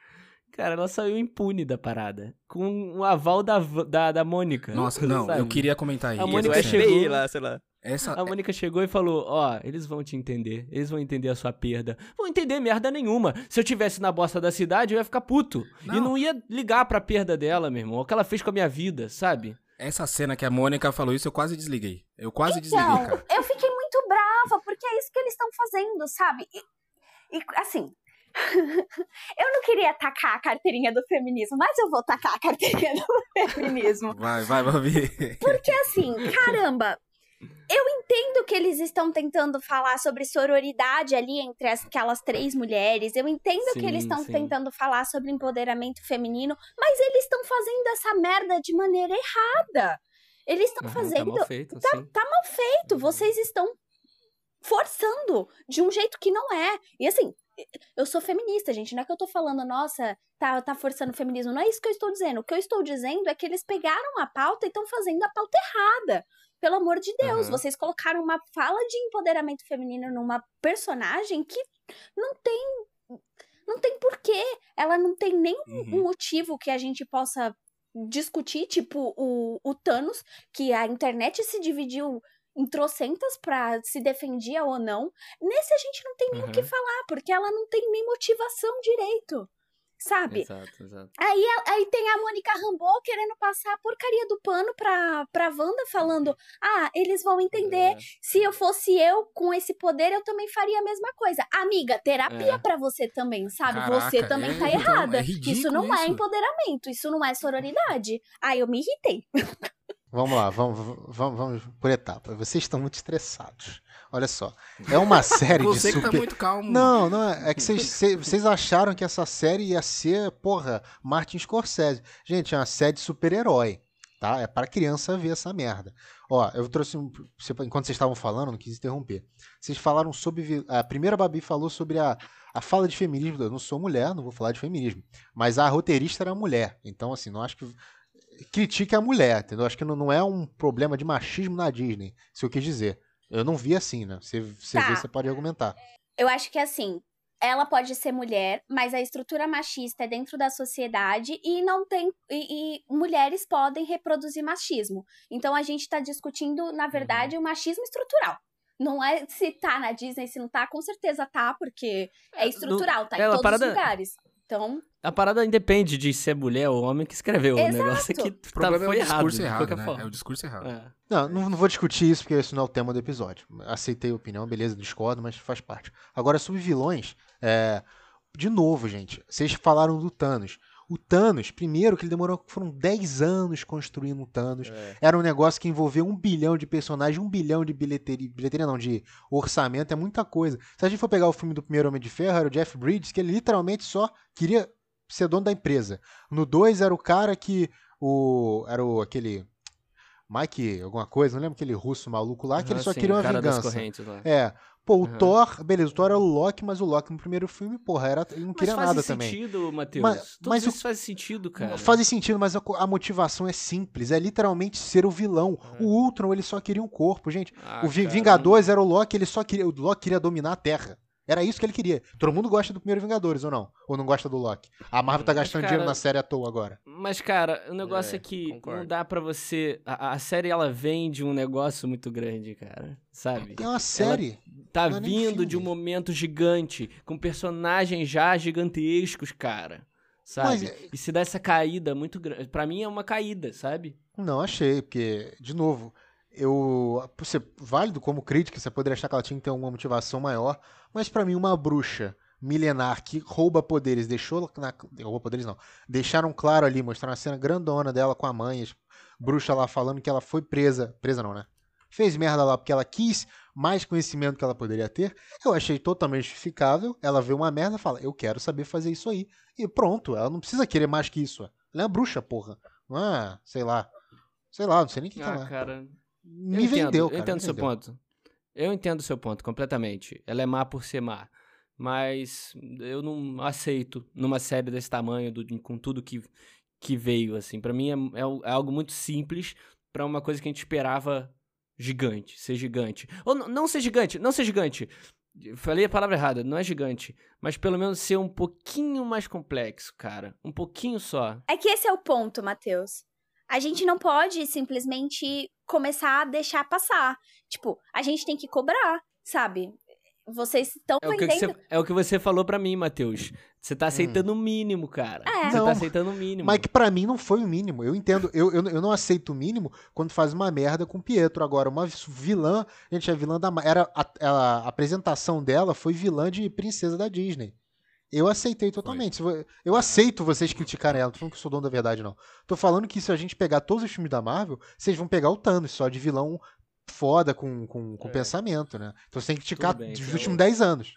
Cara, ela saiu impune da parada. Com um aval da, da, da Mônica. Nossa, não, sabe? eu queria comentar A isso. E Mônica FBI chegou- lá, sei lá. Essa, A Mônica chegou e falou: Ó, eles vão te entender. Eles vão entender a sua perda. Vão entender merda nenhuma. Se eu tivesse na bosta da cidade, eu ia ficar puto. E Não. não ia ligar pra perda dela, meu irmão. O que ela fez com a minha vida, sabe? essa cena que a Mônica falou isso, eu quase desliguei. Eu quase desliguei, Então, cara. eu fiquei muito brava, porque é isso que eles estão fazendo, sabe? E, e, assim, eu não queria atacar a carteirinha do feminismo, mas eu vou tacar a carteirinha do feminismo. Vai, vai, Babi. Porque assim, caramba, Eu entendo que eles estão tentando falar sobre sororidade ali entre as- aquelas três mulheres. Eu entendo que Sim, eles estão tentando falar sobre empoderamento feminino, mas eles estão fazendo essa merda de maneira errada. Eles estão Aham, fazendo Tá mal feito, sim. tá mal feito. Vocês estão forçando de um jeito que não é. E assim, eu sou feminista, gente. Não é que eu tô falando, nossa, tá, tá forçando o feminismo. Não é isso que eu estou dizendo. O que eu estou dizendo é que eles pegaram a pauta e estão fazendo a pauta errada. Pelo amor de Deus, Aham. vocês colocaram uma fala de empoderamento feminino numa personagem que não tem. Não tem porquê. Ela não tem nem Uhum. um motivo que a gente possa discutir, tipo o, o Thanos, que a internet se dividiu em trocentas pra se defendia ou não. Nesse a gente não tem nem o que Uhum. falar, porque ela não tem nem motivação direito. Sabe? Exato, exato. Aí, aí tem a Mônica Rambeau querendo passar a porcaria do pano pra, pra Wanda, falando: Ah, eles vão entender. É. Se eu fosse eu com esse poder, eu também faria a mesma coisa. Amiga, terapia É. pra você também, sabe? Caraca, você também é, tá então, errada. é ridículo isso não é isso. empoderamento, isso não é sororidade. Aí eu me irritei. Vamos lá, vamos, vamos, vamos por etapas. Vocês estão muito estressados. Olha só. É uma série de Você que super. tá muito calmo. Não, não, é que vocês- vocês acharam que essa série ia ser, porra, Martin Scorsese. Gente, é uma série de super-herói, tá? É para criança ver essa merda. Ó, eu trouxe um. Enquanto vocês estavam falando, não quis interromper. Vocês falaram sobre. A primeira Babi falou sobre a, a fala de feminismo. Eu não sou mulher, não vou falar de feminismo. Mas a roteirista era mulher. Então, assim, não acho que. Critique a mulher, entendeu? Acho que não, não é um problema de machismo na Disney. Isso eu quis dizer. Eu não vi assim, né? Você, você Tá. vê, você pode argumentar. Eu acho que assim, ela pode ser mulher, mas a estrutura machista é dentro da sociedade e não tem. E, e mulheres podem reproduzir machismo. Então a gente tá discutindo, na verdade, o machismo estrutural. Não é se tá na Disney, se não tá, com certeza tá, porque é estrutural, tá em ela todos parada- os lugares. Então, A parada independe de ser mulher ou homem que escreveu. O Exato. negócio é que O tá, problema foi é o errado. discurso errado, né? forma. É o discurso errado. É. Não, não, não vou discutir isso, porque esse não é o tema do episódio. Aceitei a opinião, beleza, discordo, mas faz parte. Agora, sobre vilões, é, de novo, gente, vocês falaram do Thanos. O Thanos, primeiro, que ele demorou, foram 10 anos construindo o Thanos. É. Era um negócio que envolveu um bilhão de personagens, um bilhão de bilheteria, bilheteria não, de orçamento, é muita coisa. Se a gente for pegar o filme do primeiro Homem de Ferro, era o Jeff Bridges, que ele literalmente só queria ser dono da empresa. No 2 era o cara que, o, era o, aquele... Mike, alguma coisa, não lembro aquele russo maluco lá, que ele Aham, só sim, queria o uma vingança. É. Pô, o Aham. Thor, beleza, o Thor era o Loki, mas o Loki no primeiro filme, porra, era, ele não queria nada também. sentido, Matheus. Mas- Tudo mas o- isso faz sentido, cara. Faz sentido, mas a, a motivação é simples, é literalmente ser o vilão. O Ultron, ele só queria um corpo, gente. Ah, o Vingadores era o Loki, ele só queria, o Loki queria dominar a Terra. Era isso que ele queria. Todo mundo gosta do primeiro Vingadores, ou não? Ou não gosta do Loki? A Marvel tá gastando cara- dinheiro na série à toa agora. Mas, cara, o negócio é, É, que concordo. não dá pra você. A, a série ela vem de um negócio muito grande, cara. Sabe? É uma série. Tá não é vindo de um momento gigante, com personagens já gigantescos, cara. Sabe? Mas- E se dá essa caída muito grande. Pra mim é uma caída, sabe? Não achei, porque, de novo, eu. Você, válido como crítica, você poderia achar que ela tinha que ter uma motivação maior, mas pra mim, uma bruxa milenar que rouba poderes, deixou. Na, rouba poderes não. Deixaram claro ali, mostraram uma cena grandona dela com a mãe, as bruxa lá falando que ela foi presa. Presa não, né? Fez merda lá porque ela quis mais conhecimento que ela poderia ter. Eu achei totalmente justificável. Ela vê uma merda e fala: Eu quero saber fazer isso aí. E pronto, ela não precisa querer mais que isso. Ela é uma bruxa, porra. Não é, sei lá. Sei lá, não sei nem o que, que ah, ela é. cara. Me eu entendo, vendeu, eu cara. entendo me o seu vendeu. ponto. Eu entendo o seu ponto completamente. Ela é má por ser má. Mas eu não aceito numa série desse tamanho, do- com tudo que, que veio, assim. Pra mim é, é é algo muito simples pra uma coisa que a gente esperava gigante, ser gigante. Ou não ser gigante, não ser gigante. Falei a palavra errada, não é gigante. Mas pelo menos ser um pouquinho mais complexo, cara. Um pouquinho só. é que esse é o ponto, Matheus. A gente não pode simplesmente começar a deixar passar. Tipo, a gente tem que cobrar, sabe? Vocês estão É o, vendendo. você, é o que você falou pra mim, Matheus. Você tá aceitando o mínimo, cara. É. Você Não, tá aceitando o mínimo. Mas que pra mim não foi o mínimo. Eu entendo, eu, eu, eu não aceito o mínimo quando faz uma merda com o Pietro. Agora, uma vilã, gente, a vilã da. Era, a, a- a apresentação dela foi vilã de princesa da Disney. Eu aceitei totalmente. Vo- Eu aceito vocês criticarem ela. Não tô falando que eu sou dono da verdade, não. Tô falando que se a gente pegar todos os filmes da Marvel, vocês vão pegar o Thanos só de vilão foda com, com, com É. pensamento, né? Então você tem que ticar bem, dos então- últimos 10 anos.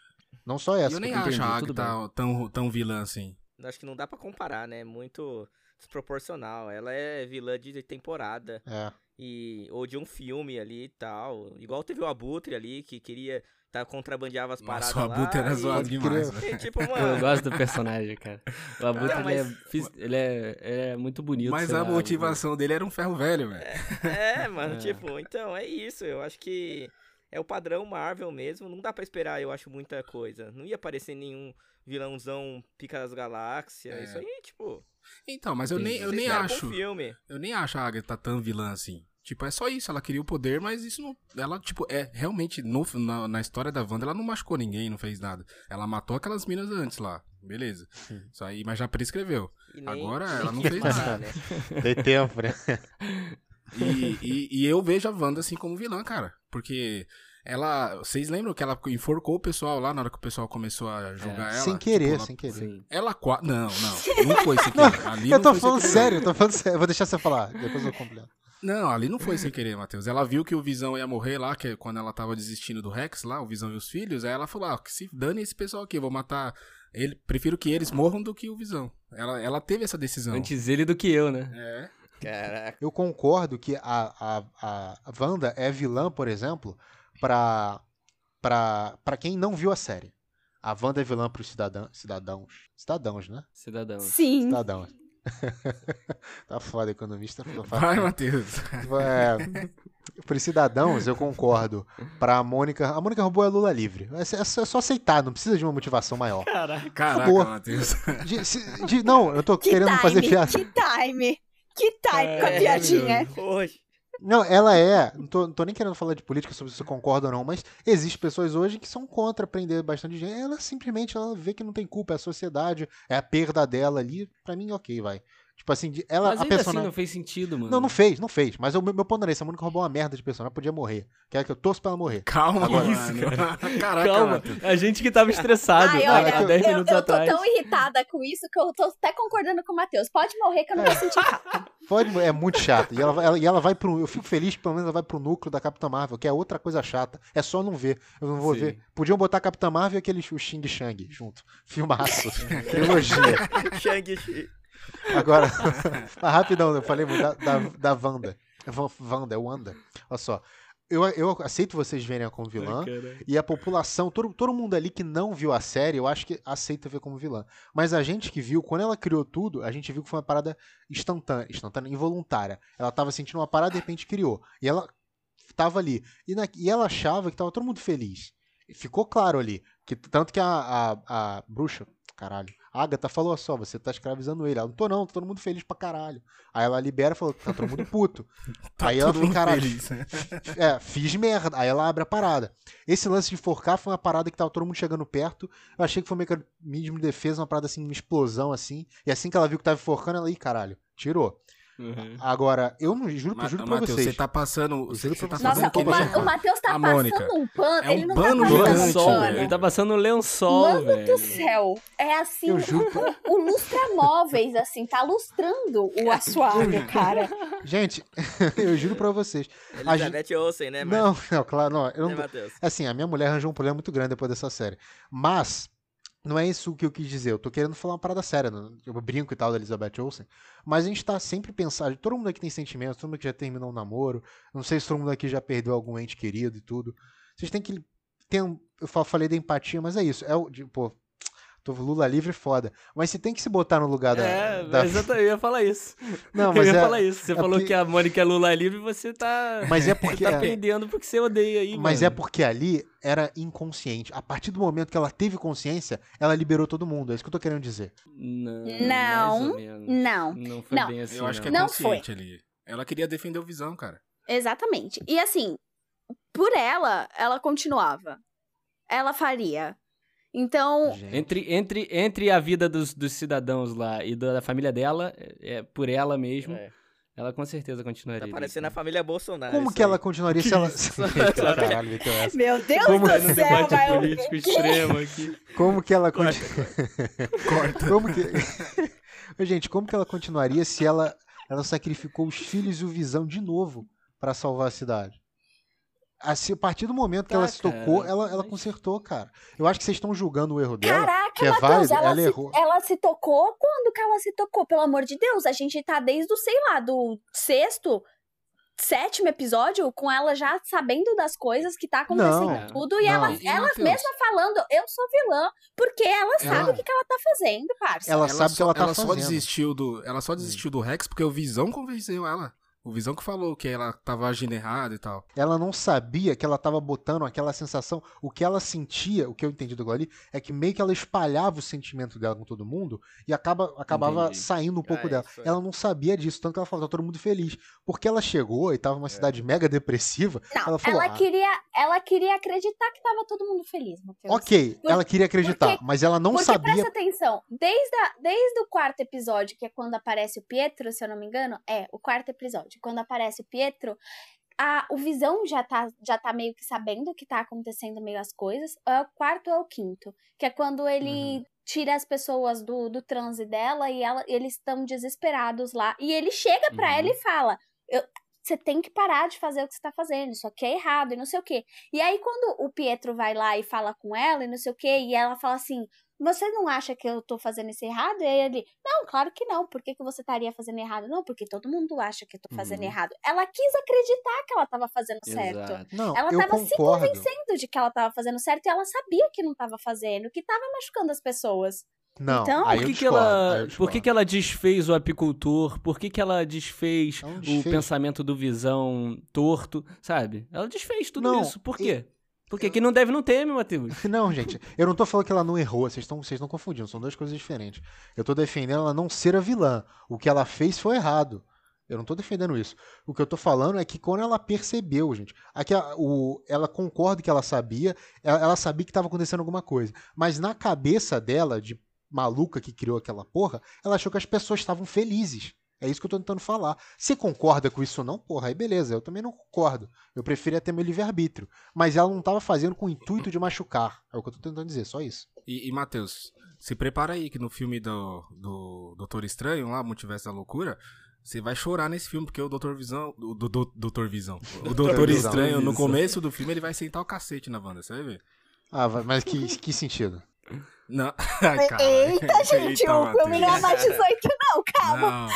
Não só essa. eu nem acho a Agatha tão, tão vilã assim. Acho que não dá pra comparar, né? Muito desproporcional. Ela é vilã de temporada. É. E, ou de um filme ali e tal. Igual teve o Abutre ali, que queria. Tá, contrabandeava as paradas Nossa, o Abutre lá. era zoado demais. tipo, Eu mano. gosto do personagem, cara. O Abutre, Não, ele, é, mas- ele, é, ele é muito bonito. Mas a lá, motivação dele era um ferro velho, velho. É, mano, É. tipo, então é isso. Eu acho que é o padrão Marvel mesmo. Não dá pra esperar, eu acho, muita coisa. Não ia aparecer nenhum vilãozão pica das galáxias. É. Isso aí, tipo. Então, mas eu nem, eu nem pra acho. Um filme. Eu nem acho a Agatha tão vilã assim. Tipo, é só isso, ela queria o poder, mas isso não. Ela, tipo, é realmente, no, na, na história da Wanda, ela não machucou ninguém, não fez nada. Ela matou aquelas minas antes lá. Beleza. Isso aí, mas já prescreveu. Nem- Agora ela não fez nada. né? Tem tempo, né? E, e, e eu vejo a Wanda assim como vilã, cara. Porque ela. Vocês lembram que ela enforcou o pessoal lá na hora que o pessoal começou a julgar ela? sem querer, Tipo, ela- sem querer. Sim. Ela qua... Não, não. Não foi sem querer. Ali Eu não tô falando querer, sério, eu tô falando sério. Eu vou deixar você falar, depois eu completo. Não, ali não foi sem querer, Matheus. Ela viu que o Visão ia morrer lá, que é quando ela tava desistindo do Rex lá, o Visão e os filhos, aí ela falou, ah, que se dane esse pessoal aqui, eu vou matar ele, prefiro que eles morram do que o Visão. Ela, ela teve essa decisão. Antes ele do que eu, né? É. Caraca. Eu concordo que a, a, a, Wanda é vilã, por exemplo, pra, pra, pra quem não viu a série. A Wanda é vilã pros cidadão, cidadãos. Cidadãos, né? Cidadão. Sim. Cidadãos. tá foda, economista. Vai, Matheus. É, pros cidadãos, eu concordo. Pra Mônica. A Mônica roubou a Lula livre. É, é só é só aceitar, não precisa de uma motivação maior. Caraca. Matheus. De- se- de- não, eu tô Que querendo time, fazer piada. que time. Que time com a É, piadinha. Hoje. Não, ela é. Não tô, não tô nem querendo falar de política sobre se você concorda ou não, mas existem pessoas hoje que são contra prender bastante gente. Ela simplesmente ela vê que não tem culpa, é a sociedade, é a perda dela ali. Pra mim, ok, vai. Tipo assim, ela, Mas a ainda personagem. assim não fez sentido, mano. Não, não fez, não fez. Mas o meu, meu ponto era esse. A Mônica roubou uma merda de personagem, podia morrer. Quer que eu torço pra ela morrer. Calma, Agora- mano. Caraca, Calma, a gente que tava estressado Ai, olha, há 10 eu, minutos eu tô atrás. tão irritada com isso que eu tô até concordando com o Matheus. Pode morrer que eu não vou sentir falta. Pode, é muito chato. E ela, vai- ela, e ela vai pro. Eu fico feliz que pelo menos ela vai pro núcleo da Capitã Marvel, que é outra coisa chata. É só não ver. Eu não vou Sim. ver. Podiam botar a Capitã Marvel e aquele o Xing Shang junto. Filmaço. Trilogia. Shang-Chi. Agora, rapidão, eu falei da, da, da Wanda. Wanda, é Wanda. Olha só. Eu, eu aceito vocês verem como vilã. E a população, todo, todo mundo ali que não viu a série, eu acho que aceita ver como vilã. Mas a gente que viu, quando ela criou tudo, a gente viu que foi uma parada instantânea, instantânea, involuntária. Ela tava sentindo uma parada e de repente criou. E ela tava ali. E, na- e ela achava que tava todo mundo feliz. E Ficou claro ali. Que, tanto que a, a, a bruxa, caralho, a Agatha falou só, você tá escravizando ele. Ela, não tô não, tô todo mundo feliz pra caralho. Aí ela libera e falou, tá todo mundo puto. Tá Aí ela mundo caralho, feliz, né? é, fiz merda. Aí ela abre a parada. Esse lance de forcar foi uma parada que tava todo mundo chegando perto. Eu achei que foi um mecanismo de defesa, uma parada assim, uma explosão assim. E assim que ela viu que tava forcando, ela, ih, caralho, tirou. Uhum. Agora, eu não juro, Ma- juro pra Matheus, vocês. você tá passando. Você, você tá Nossa, que o, Ma o Matheus tá a passando Mônica. um pano. É um ele não pano tá passando lençol, velho. ele tá passando um lençol, Mano velho. do céu. É assim, Eu juro o, o lustra-móveis, assim, tá lustrando o assoalho, cara. Gente, eu juro pra vocês. A gente- Olsen, né, Marcos? Não, não, claro, não. Eu Né, não assim, a minha mulher arranjou um problema muito grande depois dessa série. Mas, não é isso que eu quis dizer. Eu tô querendo falar uma parada séria. né? Eu brinco e tal da Elizabeth Olsen. Mas a gente tá sempre pensando. Todo mundo aqui tem sentimentos, todo mundo aqui já terminou um namoro. Não sei se todo mundo aqui já perdeu algum ente querido e tudo. Vocês têm que ter. Eu fa- falei da empatia, mas é isso. É o. de, pô, tô Lula livre foda. Mas você tem que se botar no lugar da. É, da- exatamente, eu ia falar isso. Não, eu mas ia é. falar isso. Você é falou porque- que a Mônica é Lula livre e você tá. Mas é Você porque. tá é- perdendo porque você odeia aí, Mas mano. é porque ali era inconsciente. A partir do momento que ela teve consciência, ela liberou todo mundo. É isso que eu tô querendo dizer. Não. Não. Não, Não foi não. bem assim. Eu acho que é Não consciente ali. Ela queria defender o Visão, cara. exatamente. E assim, por ela, ela continuava. Ela faria. Então, Gente. Entre, entre, entre a vida dos, dos cidadãos lá e da família dela, é, é por ela mesmo, É. ela com certeza continuaria. Tá parecendo a família Bolsonaro. Como que ela continuaria se ela. Caralho, meu Deus Como- do No céu, debate vai político extremo aqui. Como que ela. Corta. como que. Gente, como que ela continuaria se ela, ela sacrificou os filhos e o Visão de novo pra salvar a cidade? Assim, a partir do momento que Tá, ela se tocou, cara, ela, ela mas- consertou, cara. Eu acho que vocês estão julgando o erro dela. Caraca, que é Matheus, válido, ela, ela se, errou. ela se tocou? Quando que ela se tocou? Pelo amor de Deus, a gente tá desde o, sei lá, do sexto, sétimo episódio, com ela já sabendo das coisas que tá acontecendo Não, tudo, e não. ela, E, ela mesma falando, eu sou vilã, porque ela sabe Ela- o que, que ela tá fazendo, parça. Ela sabe o que ela tá ela só fazendo. desistiu do, ela só desistiu do Rex porque o Visão convenceu ela. O Visão que falou que ela tava agindo errado e tal. Ela não sabia que ela tava botando aquela sensação. O que ela sentia, o que eu entendi do ali, é que meio que ela espalhava o sentimento dela com todo mundo e acaba, acabava Entendi. saindo um pouco Ah, dela. é. Ela não sabia disso, tanto que ela falou, tá todo mundo feliz. Porque ela chegou e tava numa cidade mega depressiva. Não, ela ela, falou, "Ah, queria, ela queria acreditar que tava todo mundo feliz, Matheus. Ok, Por- ela queria acreditar, porque- mas ela não Porque sabia. presta atenção, desde, a- desde o quarto episódio, que é quando aparece o Pietro, se eu não me engano, é o quarto episódio, quando aparece o Pietro, a, o Visão já tá, já tá meio que sabendo que tá acontecendo meio as coisas. É o quarto ou o quinto, que é quando ele Uhum. tira as pessoas do, do transe dela e ela, eles estão desesperados lá. E ele chega pra Uhum. ela e fala: "Eu- você tem que parar de fazer o que você tá fazendo, isso aqui é errado e não sei o quê. E aí, quando o Pietro vai lá e fala com ela e não sei o quê, e ela fala assim: Você não acha que eu tô fazendo isso errado? E aí ele: Não, claro que não. Por que, que você estaria fazendo errado? Não, porque todo mundo acha que eu tô fazendo Uhum. errado. Ela quis acreditar que ela tava fazendo certo. Exato. Não, Ela tava se concordo. convencendo de que ela tava fazendo certo e ela sabia que não tava fazendo, que tava machucando as pessoas. Não, Então- aí Por que, que ela, por que, que ela desfez o apicultor? Por que, que ela desfez não o desfez. pensamento do visão torto, sabe? Ela desfez tudo Não, isso. Por quê? Porque que não deve não teme, Matheus. Não, gente, eu não tô falando que ela não errou, vocês estão vocês confundindo, são duas coisas diferentes. Eu tô defendendo ela não ser a vilã. O que ela fez foi errado. Eu não tô defendendo isso. O que eu tô falando é que quando ela percebeu, gente, aqui a- o, ela concorda que ela sabia, ela, ela sabia que estava acontecendo alguma coisa, mas na cabeça dela, de maluca que criou aquela porra, ela achou que as pessoas estavam felizes. É isso que eu tô tentando falar. Se concorda com isso ou não, porra, aí beleza. Eu também não concordo. Eu preferia ter meu livre-arbítrio. Mas ela não tava fazendo com o intuito de machucar. É o que eu tô tentando dizer, só isso. E, e Matheus, se prepara aí que no filme do, do Doutor Estranho, lá, Multiverso da Loucura, você vai chorar nesse filme, porque o Doutor Visão. O do, do, Doutor Visão. O Doutor. Estranho, no começo do filme, ele vai sentar o cacete na Wanda, você vai ver. Ah, mas que, que sentido? Não. Ai, cara. Eita, gente, Eita, o filme não é mais Matheus. 18, não, calma. Não.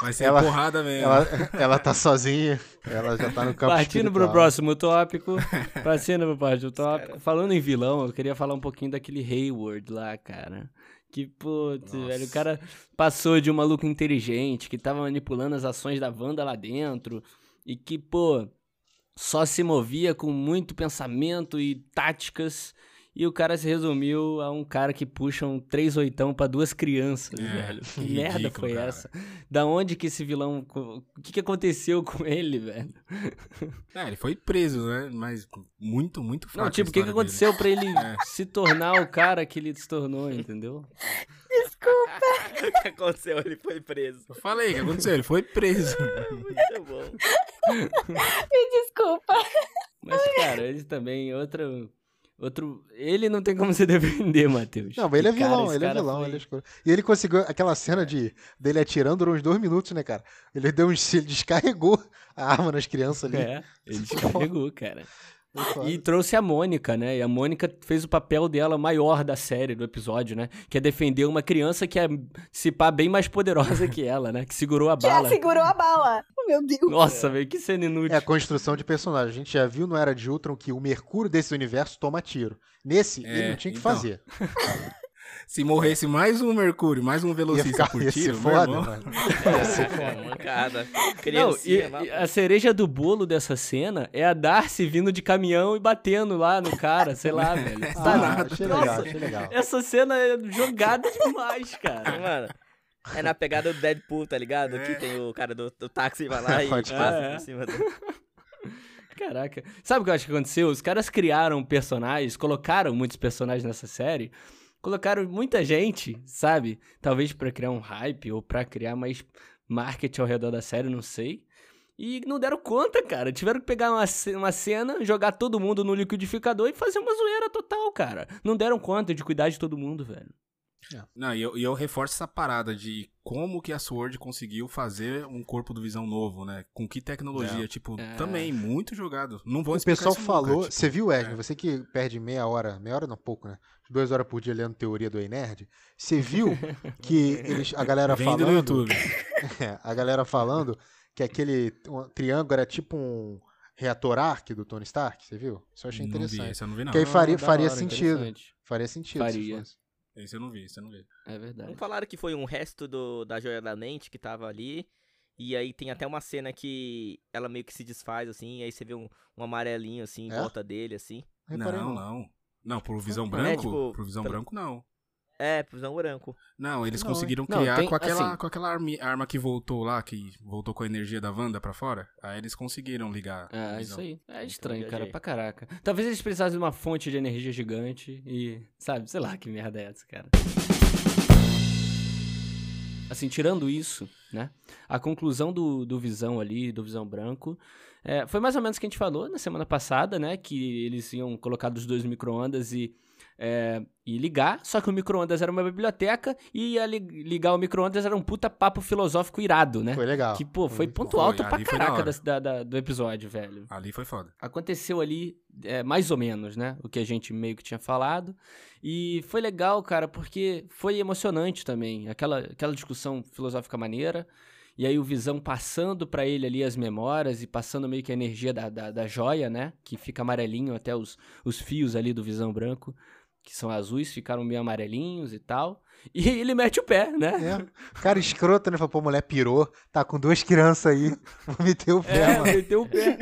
Vai ser Ela- porrada mesmo. Ela, ela tá sozinha, ela já tá no campo Partindo pro espiritual. próximo tópico. Partindo pro próximo tópico. Falando em vilão, eu queria falar um pouquinho daquele Hayward lá, cara. Que, putz, Nossa. velho, o cara passou de um maluco inteligente, que tava manipulando as ações da Wanda lá dentro, e que, pô, só se movia com muito pensamento e táticas, e o cara se resumiu a um cara que puxa um três oitão pra duas crianças, É, velho. Que que merda ridículo, foi cara. essa? Da onde que esse vilão... O que que aconteceu com ele, velho? É, ele foi preso, né? Mas muito, muito fraco. Não, tipo, o que, que aconteceu pra ele É. se tornar o cara que ele se tornou, entendeu? Desculpa. o que aconteceu? Ele foi preso. Eu falei, o que aconteceu? Ele foi preso. Muito bom. Me desculpa. Mas, cara, ele também, outro. Outro. Ele não tem como se defender, Matheus. Não, mas ele é cara, vilão, ele é vilão, foi- ele é escuro. E ele conseguiu aquela cena de dele atirando durou uns dois minutos, né, cara? Ele deu um, ele descarregou a arma nas crianças ali. É, ele descarregou, cara. E trouxe a Mônica, né? E a Mônica fez o papel dela maior da série, do episódio, né? Que é defender uma criança que é, se pá, bem mais poderosa que ela, né? Que segurou a Já bala. segurou a bala. Oh, meu Deus. Nossa, velho, que cena inútil. É a construção de personagem. A gente já viu no Era de Ultron que o Mercúrio desse universo toma tiro. Nesse, É, ele não tinha que então. fazer. Se morresse mais um Mercúrio, mais um velocista por ia ser tiro, foda, irmão. mano. É, mancada. Não, e, e a cereja do bolo dessa cena é a Darcy vindo de caminhão e batendo lá no cara, sei lá, velho. Ah, Tá- achei Nossa, legal, achei legal. Essa cena é jogada demais, cara. Mano, é na pegada do Deadpool, tá ligado? É. Que tem o cara do, do táxi vai lá e Pode passa crer. por cima dele. Caraca. Sabe o que eu acho que aconteceu? Os caras criaram personagens, colocaram muitos personagens nessa série, colocaram muita gente, sabe? Talvez pra criar um hype ou pra criar mais marketing ao redor da série, não sei. E não deram conta, cara. Tiveram que pegar uma, uma cena, jogar todo mundo no liquidificador e fazer uma zoeira total, cara. Não deram conta de cuidar de todo mundo, velho. Não, e eu, eu reforço essa parada de como que a Sword conseguiu fazer um corpo do Visão novo, né? Com que tecnologia, tipo, É. também muito jogado. Não vou O pessoal isso falou. nunca, tipo, você viu, Wesley? é. Você que perde meia hora, meia hora não, pouco, né? Duas horas por dia lendo teoria do Ei Nerd. Você viu que eles, a galera Vendo no falando. YouTube. É, a galera falando que aquele um triângulo era tipo um reator arc do Tony Stark, você viu? Isso eu achei Não vi, interessante. esse eu não vi, não. Que aí faria, faria hora, sentido. Faria sentido. se Faria. Esse eu não vi, esse eu não vi. É verdade. Não falaram que foi um resto do, da joia da mente que tava ali. E aí tem até uma cena que ela meio que se desfaz, assim, e aí você vê um, um amarelinho, assim, em É? volta dele, assim. Não, não. não. Não, pro Visão É, Branco? tipo, pro Visão pra- Branco, não. É, prisão branco. Não, eles Não, conseguiram Não, criar tem- com aquela, assim- com aquela armi- arma que voltou lá, que voltou com a energia da Wanda pra fora. Aí eles conseguiram ligar. É, Visão. isso aí. É estranho, cara, pra caraca. Talvez eles precisassem de uma fonte de energia gigante e, sabe, sei lá que merda é essa, cara. Assim, tirando isso, né? A conclusão do, do Visão ali, do Visão Branco, é, foi mais ou menos o que a gente falou na semana passada, né? Que eles iam colocar dos dois micro-ondas e, é, e ligar, só que o micro-ondas era uma biblioteca e ia li- ligar o micro-ondas era um puta papo filosófico irado, né? Foi legal. Que, pô, foi ponto bom. alto Foi, pra foi caraca da- da- do episódio, velho. Ali foi foda. Aconteceu ali é, mais ou menos, né? O que a gente meio que tinha falado. E foi legal, cara, porque foi emocionante também. Aquela, aquela discussão filosófica maneira. E aí o Visão passando pra ele ali as memórias e passando meio que a energia da, da, da joia, né? Que fica amarelinho até os, os fios ali do Visão branco, que são azuis, ficaram meio amarelinhos e tal. E ele mete o pé, né? É. Cara escroto, né? Falou, pô, mulher pirou, tá com duas crianças aí, vou meter o pé, É, mano. meteu o pé.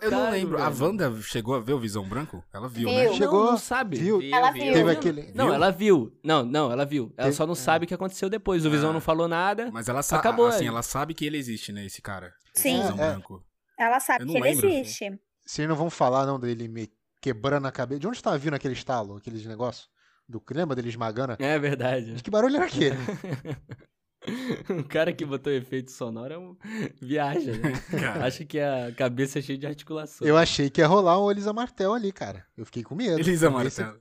Eu não lembro. A. Wanda chegou a ver o Visão Branco? Ela viu, Viu. né? Chegou, não, não sabe. viu? Ela viu. Teve Viu? aquele... Não, Viu? ela viu. Não, não, ela viu. Ela Teve- só não sabe o que aconteceu depois. O Visão Ah. não falou nada. Mas ela sabe, Acabou assim, aí. ela sabe que ele existe, né, esse cara. Sim. Visão É, é. Branco. Ela sabe que ele lembro, assim. existe. Vocês não vão falar, não, dele me quebrando a cabeça. De onde tava vindo aquele estalo, aqueles negócios? Do... Lembra dele esmagando? É verdade. De que barulho era aquele? o cara que botou efeito sonoro é um... viaja, né? Acha que a cabeça é cheia de articulação. Eu achei que ia rolar um Elisa Martel ali, cara. Eu fiquei com medo. Elisa Esse- Martelo.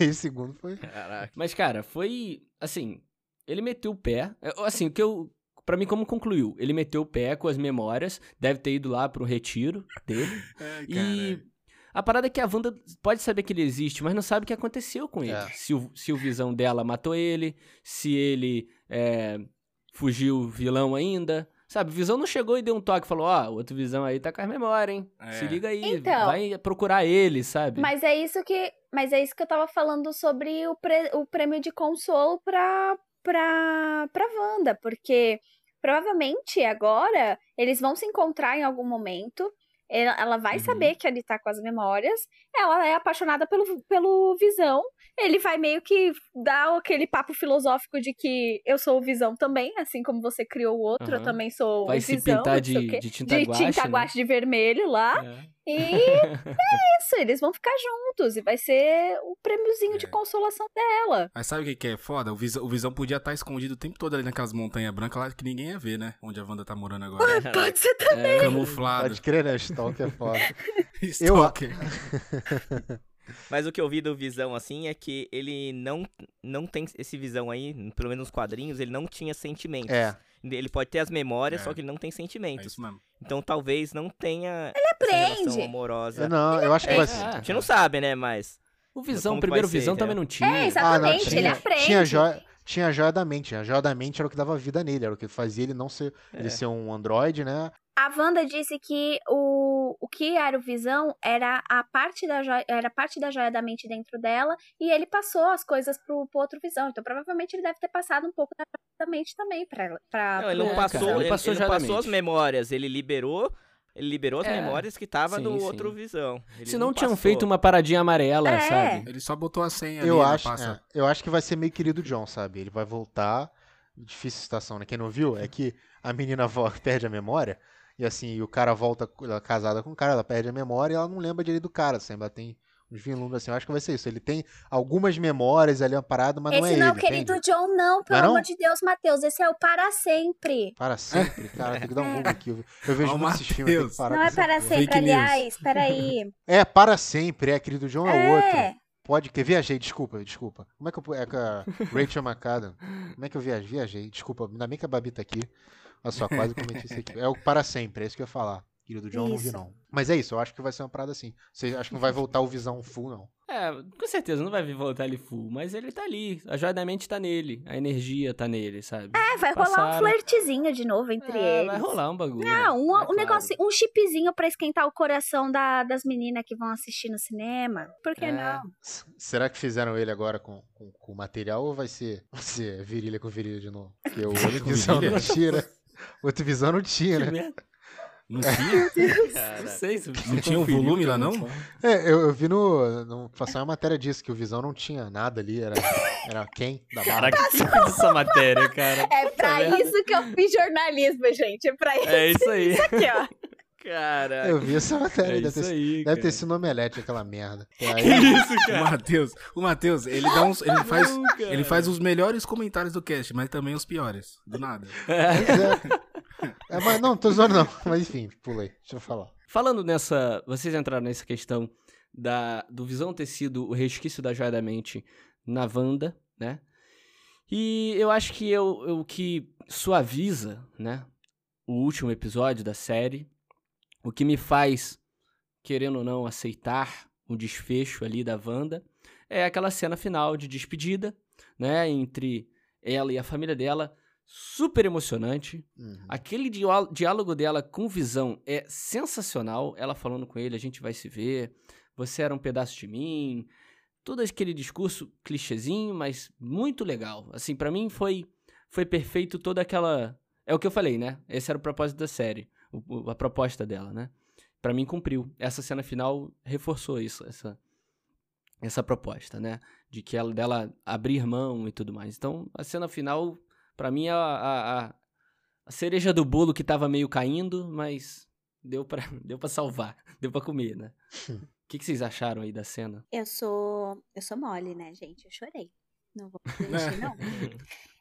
Esse segundo foi... Caraca. Mas, cara, foi. Assim, ele meteu o pé. é, Assim, o que eu. Pra mim, como concluiu? Ele meteu o pé com as memórias, deve ter ido lá pro retiro dele. Ai, E. a parada é que a Wanda pode saber que ele existe, mas não sabe o que aconteceu com ele. É. Se, o, se o visão dela matou ele, se ele é, fugiu vilão ainda. Sabe, o visão não chegou e deu um toque e falou: Ó, o outro visão aí tá com as memórias, hein? É. Se liga aí, Então. vai procurar ele, sabe? Mas é isso que, mas é isso que eu tava falando sobre o, pre- o prêmio de consolo pra, pra, pra Wanda, porque provavelmente agora eles vão se encontrar em algum momento. Ela, ela vai Uhum. saber que ele tá com as memórias. Ela é apaixonada pelo, pelo Visão. Ele vai meio que dar aquele papo filosófico de que eu sou o Visão também, assim como você criou o outro, eu Aham. também sou Vai o se Visão. pintar não sei o de, de tinta de guache, tinta né? guache de vermelho lá. É. E é isso, eles vão ficar juntos e vai ser o prêmiozinho de É. consolação dela. Mas sabe o que, que é foda? O Visão, o Visão podia estar escondido o tempo todo ali naquelas montanhas brancas lá que ninguém ia ver, né? Onde a Wanda tá morando agora. Pode ser também. É, Camuflado. Pode crer, né? Stalk é foda. Stalker. Mas o que eu vi do Visão, assim, é que ele não, não tem esse Visão aí, pelo menos nos quadrinhos, ele não tinha sentimentos. É. Ele pode ter as memórias, É. só que ele não tem É sentimentos. isso mesmo. Então talvez não tenha essa aprende. relação amorosa. Eu não, eu acho que É, vai a ser. Ah, gente não sabe, né, mas... O Visão, o primeiro ser, Visão entendeu? também não tinha. É, exatamente, tinha, ele aprende. Tinha a, joia, tinha a joia da mente. A joia da mente era o que dava vida nele, era o que fazia ele não ser, ele É. ser um androide, né? A Wanda disse que o, o que era o Visão era a parte da joia, era parte da joia da mente dentro dela e ele passou as coisas pro, pro outro Visão. Então provavelmente ele deve ter passado um pouco da, da mente também pra ela. Pra, Não, ele não É, passou, ele ele, passou ele não passou as memórias, ele liberou... Ele liberou as É, memórias que tava sim, no sim. outro Visão. Ele Se não, não tinham passou. feito uma paradinha amarela, É. sabe? Ele só botou a senha ali Eu na acho, pasta. é, eu acho que vai ser meio querido John, sabe? Ele vai voltar. Difícil situação, né? Quem não viu é que a menina vo- perde a memória. E assim, e o cara volta ela é casada com o cara, ela perde a memória e ela não lembra direito do cara. Assim, ela tem uns vislumbres assim. Eu acho que vai ser isso. Ele tem algumas memórias ali, uma parada, mas não é Esse não é ele. o querido entende? John, não, pelo Não é amor não? de Deus, Matheus. Esse é o para sempre. Para sempre, cara, tem que dar um Google aqui. Eu, vejo Ó, muito esses filmes, tem que Matheus. parar Não é para sempre, news. aliás. Peraí. É, para sempre, é, querido John é, outro. É. pode. Que viajei, desculpa, desculpa. Como é que eu. É com a Rachel McAdam. Como é que eu viajei? Viajei, desculpa. Ainda bem que a Babi tá aqui. Olha só, quase cometi isso aqui. É o para sempre, é isso que eu ia falar. Querido John, não vi Isso. não. Mas é isso, eu acho que vai ser uma parada assim. Você acha que não vai voltar o Visão full, não. É, com certeza, não vai vir voltar ele full, mas ele tá ali. A joia da mente tá nele. A energia tá nele, sabe? É, vai rolar um Passaram. flertezinho de novo entre É, eles. vai rolar um bagulho. Não, um, é um claro. negócio, um chipzinho pra esquentar o coração da- das meninas que vão assistir no cinema. Por que É. não? S- Será que fizeram ele agora com, com, com material ou vai ser, vai ser virilha com virilha de novo? Porque o com Visão não tira. Outro Visão não tinha, Que né? merda. Não tinha? Não sei se Não tinha um volume lá, não? É, eu, eu vi no, no. Passou uma matéria disso, que o Visão não tinha nada ali, era, era quem? Da barra. Caraca, que fez essa matéria, cara. É pra isso que eu fiz jornalismo, gente. É pra isso É isso aí. aqui, ó. Cara, Eu vi essa matéria, É deve, isso ter, aí. deve ter cara. sido omelete aquela merda. Aí- Que isso, O cara? Matheus, o Matheus, ele dá uns. Ele faz, Não, ele faz os melhores comentários do cast, mas também os piores. Do nada. É. É, mas não, tô zoando não. Mas enfim, pulei. Deixa eu falar. Falando nessa. Vocês entraram nessa questão da, do Visão ter sido o resquício da Joia da Mente na Wanda, né? E eu acho que eu- o que suaviza, né? O último episódio da série, o que me faz, querendo ou não, aceitar o desfecho ali da Wanda, é aquela cena final de despedida, né? Entre ela e a família dela. Super emocionante. Uhum. Aquele diá- diálogo dela com visão é sensacional. Ela falando com ele, a gente vai se ver. Você era um pedaço de mim. Todo aquele discurso clichêzinho, mas muito legal. Assim, pra mim foi foi perfeito toda aquela é o que eu falei, né? Esse era o propósito da série, o- a proposta dela, né? Pra mim cumpriu. Essa cena final reforçou isso, essa essa proposta, né? De que ela dela abrir mão e tudo mais. Então, a cena final Pra mim, a, a, a- a cereja do bolo que tava meio caindo, mas deu pra, deu pra salvar, deu pra comer, né? O que, que vocês acharam aí da cena? Eu sou. Eu sou mole, né, gente? Eu chorei. Não vou mentir, não.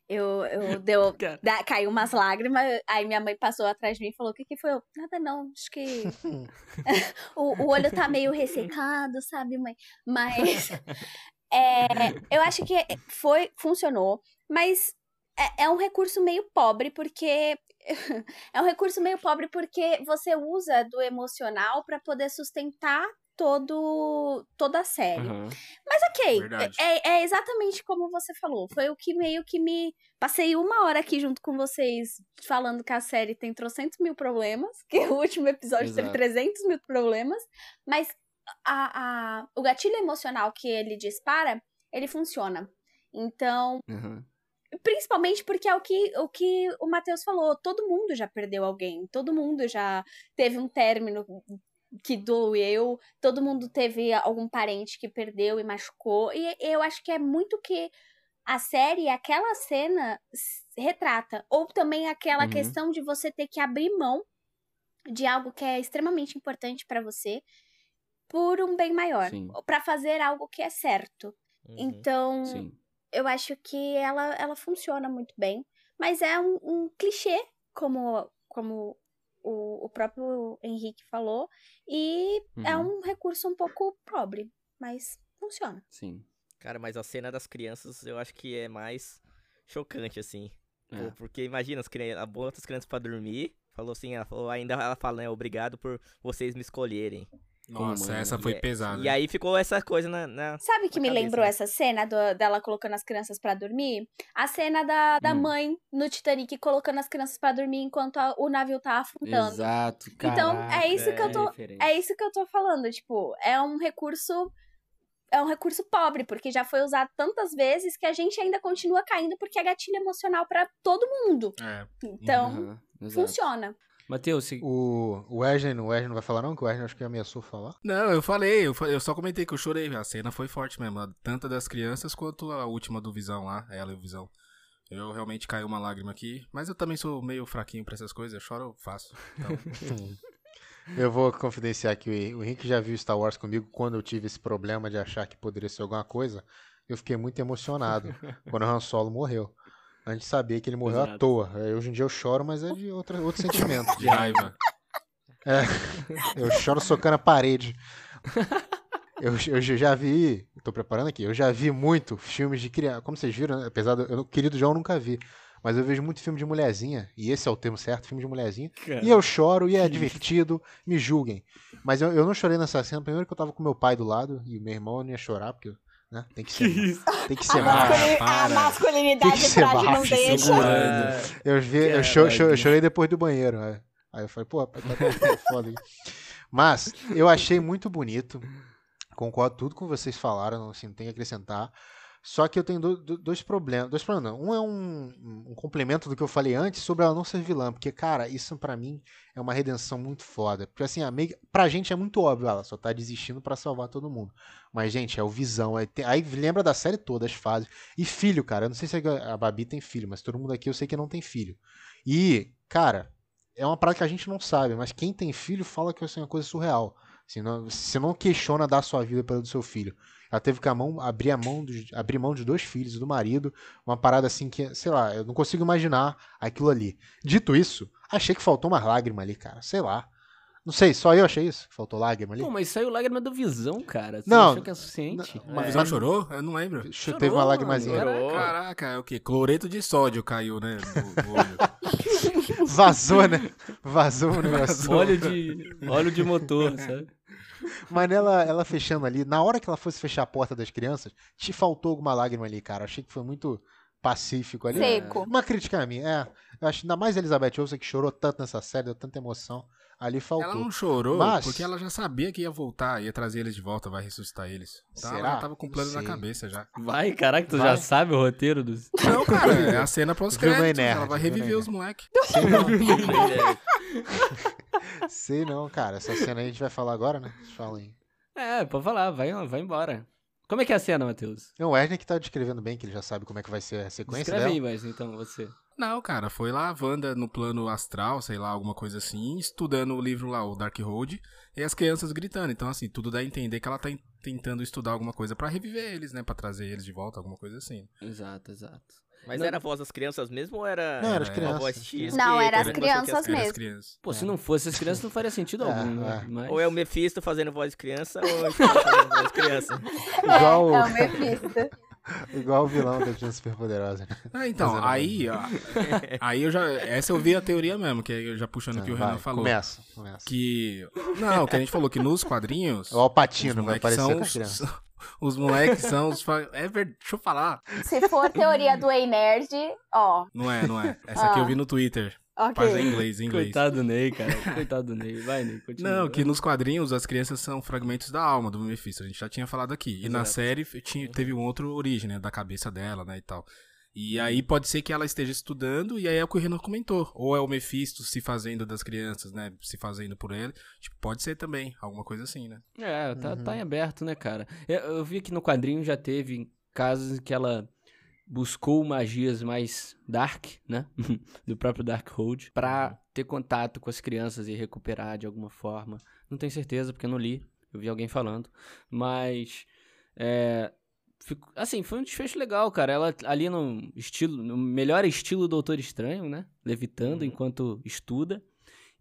Eu, eu deu. Da- caiu umas lágrimas, aí minha mãe passou atrás de mim e falou: O que, que foi? Eu, Nada não, acho que. o, o olho tá meio ressecado, sabe, mãe? Mas. é, eu acho que foi, funcionou, mas é, é um recurso meio pobre, porque. é um recurso meio pobre porque você usa do emocional pra poder sustentar todo toda a série. Aham. Mas ok, é, é exatamente como você falou. Foi o que meio que me. Passei uma hora aqui junto com vocês falando que a série tem trocentos mil problemas, que o último episódio teve Exato. 300 mil problemas, mas a, a, o gatilho emocional que ele dispara, ele funciona. Então, aham. principalmente porque é o que o, que o Matheus falou, todo mundo já perdeu alguém, todo mundo já teve um término que doeu, todo mundo teve algum parente que perdeu e machucou, e eu acho que é muito que a série, aquela cena retrata, ou também aquela Uhum. questão de você ter que abrir mão de algo que é extremamente importante pra você por um bem maior, pra fazer algo que é certo. uhum. Então, Sim. eu acho que ela, ela funciona muito bem. Mas é um, um clichê, como, como o, o próprio Henrique falou. E é Uhum. um recurso um pouco pobre, mas funciona. Sim. Cara, mas a cena das crianças eu acho que é mais chocante, assim. É. Porque imagina, as crianças, ela bota as crianças pra dormir. Falou assim, ela falou, ainda ela fala, né? Obrigado por vocês me escolherem. Nossa, mãe, essa foi é- pesada. E aí ficou essa coisa na. na- Sabe que Na me cabeça, lembrou né? essa cena do- dela colocando as crianças pra dormir? A cena da, da Hum. mãe no Titanic colocando as crianças pra dormir enquanto a- o navio tá afundando. Exato. Então, é isso que eu tô- referência. É isso que eu tô falando, tipo, é um recurso é um recurso pobre, porque já foi usado tantas vezes que a gente ainda continua caindo porque é gatilho emocional pra todo mundo. É. Então, Aham, exato. Matheus, se... O, o Wesley, o Wesley não vai falar não? Que o Wesley acho que ameaçou falar. Não, eu falei, eu, fa- eu só comentei que eu chorei. A cena foi forte mesmo, tanto das crianças quanto a última do Visão lá, ela e o Visão. Eu realmente caiu uma lágrima aqui, mas eu também sou meio fraquinho pra essas coisas, eu choro fácil. Então, Eu vou confidenciar que o Henrique já viu Star Wars comigo quando eu tive esse problema de achar que poderia ser alguma coisa. Eu fiquei muito emocionado quando o Han Solo morreu. Antes de saber que ele morreu à Exato. toa. Aí, Hoje em dia eu choro, mas é de outra, outro sentimento. de raiva. Eu choro socando a parede. Eu, eu já vi tô preparando aqui. Eu já vi muito filmes de criança. Como vocês viram, né? apesar do. Eu, querido João, eu nunca vi. Mas eu vejo muito filme de mulherzinha, e esse é o termo certo, filme de mulherzinha. E eu choro, e é divertido, me julguem. Mas eu, eu não chorei nessa cena, primeiro que eu tava com meu pai do lado, e meu irmão não ia chorar, porque, né, tem que ser. Tem que A, ser macho. masculini- para. a masculinidade Tem que ser frágil não deixa. Eu, vi, eu, cho- cho- eu chorei depois do banheiro. é. Aí eu falei, pô, pai, tá foda aí. Mas eu achei muito bonito. Concordo tudo com vocês falaram, não, assim, não tem que acrescentar. Só que eu tenho do- do- dois problemas. Dois problemas não. Um é um, um complemento do que eu falei antes sobre ela não ser vilã. Porque, cara, isso pra mim é uma redenção muito foda. Porque, assim, a Meg, pra gente é muito óbvio, ela só tá desistindo pra salvar todo mundo. Mas, gente, é o visão. Aí, tem- aí lembra da série toda, as fases. E filho, cara. Eu não sei se a Babi tem filho, mas todo mundo aqui eu sei que não tem filho. E, cara, é uma parada que a gente não sabe, mas quem tem filho fala que isso é uma coisa surreal. Assim, não- você não questiona dar sua vida pelo do seu filho. Ela teve que a mão, abrir a mão, dos, abrir mão de dois filhos e do marido. Uma parada assim que, sei lá, eu não consigo imaginar aquilo ali. Dito isso, achei que faltou uma lágrima ali, cara. Sei lá. Não sei, só eu achei isso? Faltou lágrima ali? Pô, mas saiu lágrima do Visão, cara. Você Não, achou que é suficiente? não, Mas É. não chorou? Eu não lembro. Chorou, teve uma lágrimazinha. Caraca, é o quê? Cloreto de sódio caiu, né? Do olho. Vazou, né? Vazou o negócio. Óleo de, óleo de motor, sabe? Mas ela, ela fechando ali, na hora que ela fosse fechar a porta das crianças, te faltou alguma lágrima ali, cara. Achei que foi muito pacífico ali. Seco. Uma crítica a mim, é. Eu acho ainda mais a Elizabeth Olsen que chorou tanto nessa série, deu tanta emoção. Ali faltou. Ela não chorou Mas- porque ela já sabia que ia voltar, ia trazer eles de volta, vai ressuscitar eles. Então Será? ela já tava com plano na cabeça já. Vai, caraca, tu Vai. já sabe o roteiro dos. Não, cara, é a cena pós-créditos. Ela vai reviver os moleques. Sei não, não, cara. Essa cena aí a gente vai falar agora, né? Fala aí. É, pode falar, vai, vai embora. Como é que é a cena, Matheus? É o Wesley que tá descrevendo bem, que ele já sabe como é que vai ser a sequência Escreve dela. aí, mas então, você. Não, cara, foi lá a Wanda no plano astral, sei lá, alguma coisa assim, estudando o livro lá, o Dark Road, e as crianças gritando. Então, assim, tudo dá a entender que ela tá tentando estudar alguma coisa pra reviver eles, né? Pra trazer eles de volta, alguma coisa assim. Exato, exato. Mas Não. era a voz das crianças mesmo ou era. Não, era as É, crianças. Voz X Não, que era as crianças Era as mesmo. crianças. Pô, se não fosse as crianças, não faria sentido É, algum, né? é. Mas... Ou é o Mephisto fazendo voz de criança, ou é o fazendo voz de criança. Igual, É, é o Mephisto. igual o vilão da Tia Superpoderosa. né? Ah, então, Fazendo aí, ó, aí eu já, essa eu vi a teoria mesmo, que eu já puxando o que o Vai, Renan falou. Começa, começa. Que, não, que a gente falou que nos quadrinhos, O Alpatino os vai moleques aparecer são com a os, criança. os moleques são os, é verdade, deixa eu falar. Se for teoria do Ei Nerd, ó. Não é, não é, essa aqui eu vi no Twitter, mas é Ok. em inglês, em inglês. Coitado do Ney, cara. Coitado do Ney. Vai, Ney, continua. Não, que nos quadrinhos as crianças são fragmentos da alma do Mephisto, a gente já tinha falado aqui. E na Exato. série f- tinha, teve um outro origem, né, da cabeça dela, né, e tal. E aí pode ser que ela esteja estudando, e aí é o que o Renan comentou. Ou é o Mephisto se fazendo das crianças, né, se fazendo por ele. Tipo, pode ser também, alguma coisa assim, né. É, tá, Uhum. tá em aberto, né, cara? Eu, eu vi que no quadrinho já teve casos em que ela buscou magias mais dark, né? Do próprio Darkhold, pra ter contato com as crianças e recuperar de alguma forma. Não tenho certeza, porque eu não li. Eu vi alguém falando. Mas. É. fico- assim, foi um desfecho legal, cara. Ela ali no estilo. No melhor estilo Doutor Estranho, né? Levitando enquanto estuda.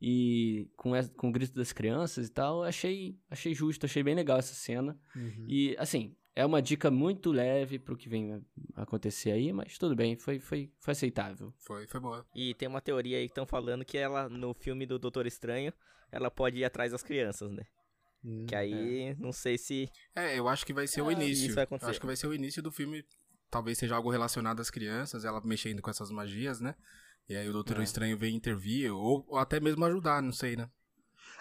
E com, essa- com o grito das crianças e tal, achei, achei justo, achei bem legal essa cena. Uhum. E, assim, é uma dica muito leve pro que vem acontecer aí, mas tudo bem, foi, foi, foi aceitável. Foi, foi boa. E tem uma teoria aí que estão falando que ela, no filme do Doutor Estranho, ela pode ir atrás das crianças, né? Hum. Que aí, não sei se. É, eu acho que vai ser o Ah, início. isso vai Eu acontecer. acho que vai ser o início do filme. Talvez seja algo relacionado às crianças, ela mexendo com essas magias, né? E aí o Doutor É. Estranho vem intervir, ou, ou até mesmo ajudar, não sei, né?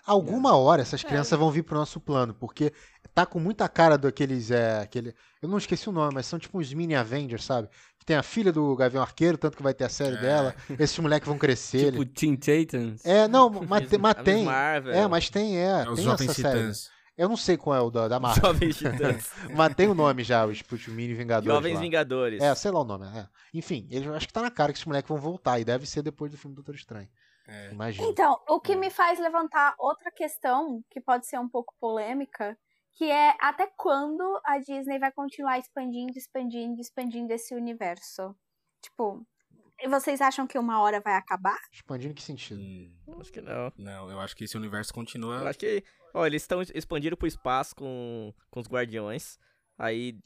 Alguma hora É. essas crianças vão vir pro nosso plano, porque tá com muita cara daqueles. É, aquele, eu não esqueci o nome, mas são tipo uns mini Avengers, sabe? Que tem a filha do Gavião Arqueiro, tanto que vai ter a série É. dela. Esses moleques vão crescer. tipo Teen Titans. É, não, mas, tem- mas tem. Marvel, É, mas tem, é. É os tem Jovens essa série. Titãs. Eu não sei qual é o da, da Marvel. Jovens Titãs. mas tem o nome já, os, os mini Vingadores. Jovens lá. Vingadores. É, sei lá o nome. É. Enfim, eles, acho que tá na cara que esses moleques vão voltar. E deve ser depois do filme do Doutor Estranho. É. Imagina. Então, o que É. me faz levantar outra questão, que pode ser um pouco polêmica, que é até quando a Disney vai continuar expandindo, expandindo, expandindo esse universo? Tipo, e vocês acham que uma hora vai acabar? Expandindo em que sentido? Hum, Acho que não. não, eu acho que esse universo Eu continua. acho que. Ó, eles estão expandindo pro espaço com, com os Guardiões. Aí,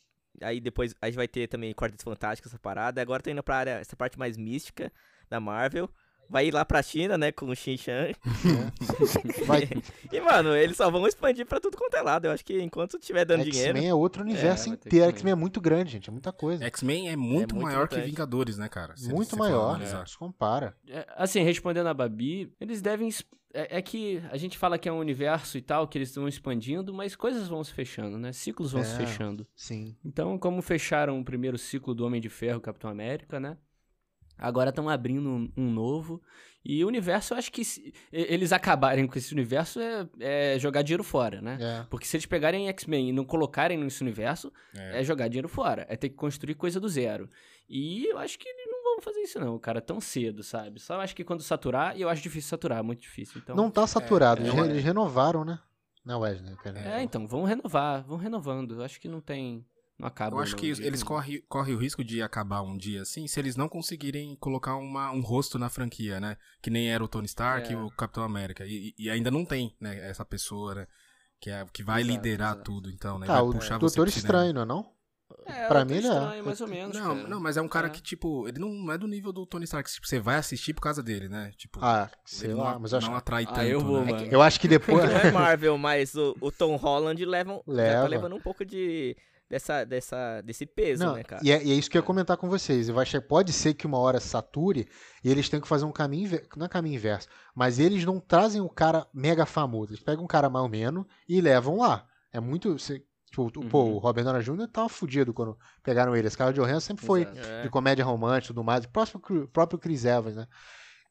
aí depois a gente vai ter também Quartetos Fantásticos, essa parada. Agora tô indo pra área, essa parte mais mística da Marvel. Vai ir lá pra China, né, com o Xinjiang. Vai, E, mano, eles só vão expandir pra tudo quanto é lado. Eu acho que enquanto tiver dando dinheiro. X-Men é outro universo vai ter inteiro. X-Men. X-Men é muito grande, gente. É muita coisa. X-Men é muito, muito maior que. Vingadores, né, cara? Se- muito se for maior. se compara. É, Assim, respondendo a Babi, eles devem. É, é que a gente fala que é um universo e tal, que eles estão expandindo, mas coisas vão se fechando, né? Ciclos vão se É. fechando. Sim. Então, como fecharam o primeiro ciclo do Homem de Ferro, Capitão América, né? Agora estão abrindo um, um novo. E o universo, eu acho que se eles acabarem com esse universo é, é jogar dinheiro fora, né? É. Porque se eles pegarem X-Men e não colocarem nesse universo, É. é jogar dinheiro fora. É ter que construir coisa do zero. E eu acho que eles não vão fazer isso, não, cara, tão cedo, sabe? Só acho que quando saturar, e eu acho difícil saturar, muito difícil. Então, Não tá saturado. é, eles, é. eles renovaram, né? Não, Wesley. É, então, vão renovar, vão renovando. Eu acho que não tem. Não acaba. Eu acho não, que eles correm corre o risco de acabar um dia assim se eles não conseguirem colocar uma, um rosto na franquia, né? Que nem era o Tony Stark É. e o Capitão América. E, e ainda não tem, né? Essa pessoa, né? Que, é, que vai Exato, liderar exato. tudo, então, né? Tá, vai o puxar você Doutor. Estranho, não é não? É, Pra mim, ele é. Estranho, mais ou menos. Não, cara. não, mas é um cara É. que, tipo, ele não é do nível do Tony Stark. Tipo, você vai assistir por causa dele, né? Tipo, Ah, sei lá, não, mas eu acho, não atrai Ah, tanto, eu vou, né? mano. eu acho que depois. Não é Marvel, mas o, o Tom Holland Leva. tá levando um pouco de dessa, dessa, desse peso, Não, né, cara? e, é, e é isso que eu ia comentar com vocês. Eu vai che- pode ser que uma hora sature e eles tenham que fazer um caminho não é caminho inverso, mas eles não trazem o cara mega famoso. Eles pegam um cara mais ou menos e levam lá. É muito. cê- tipo, o- pô, Uhum. o Robert Downey Jr. tava fudido quando pegaram ele. Esse cara de Johansson sempre foi Exato. É. de comédia romântica e tudo mais. O próprio, próprio Chris Evans, né?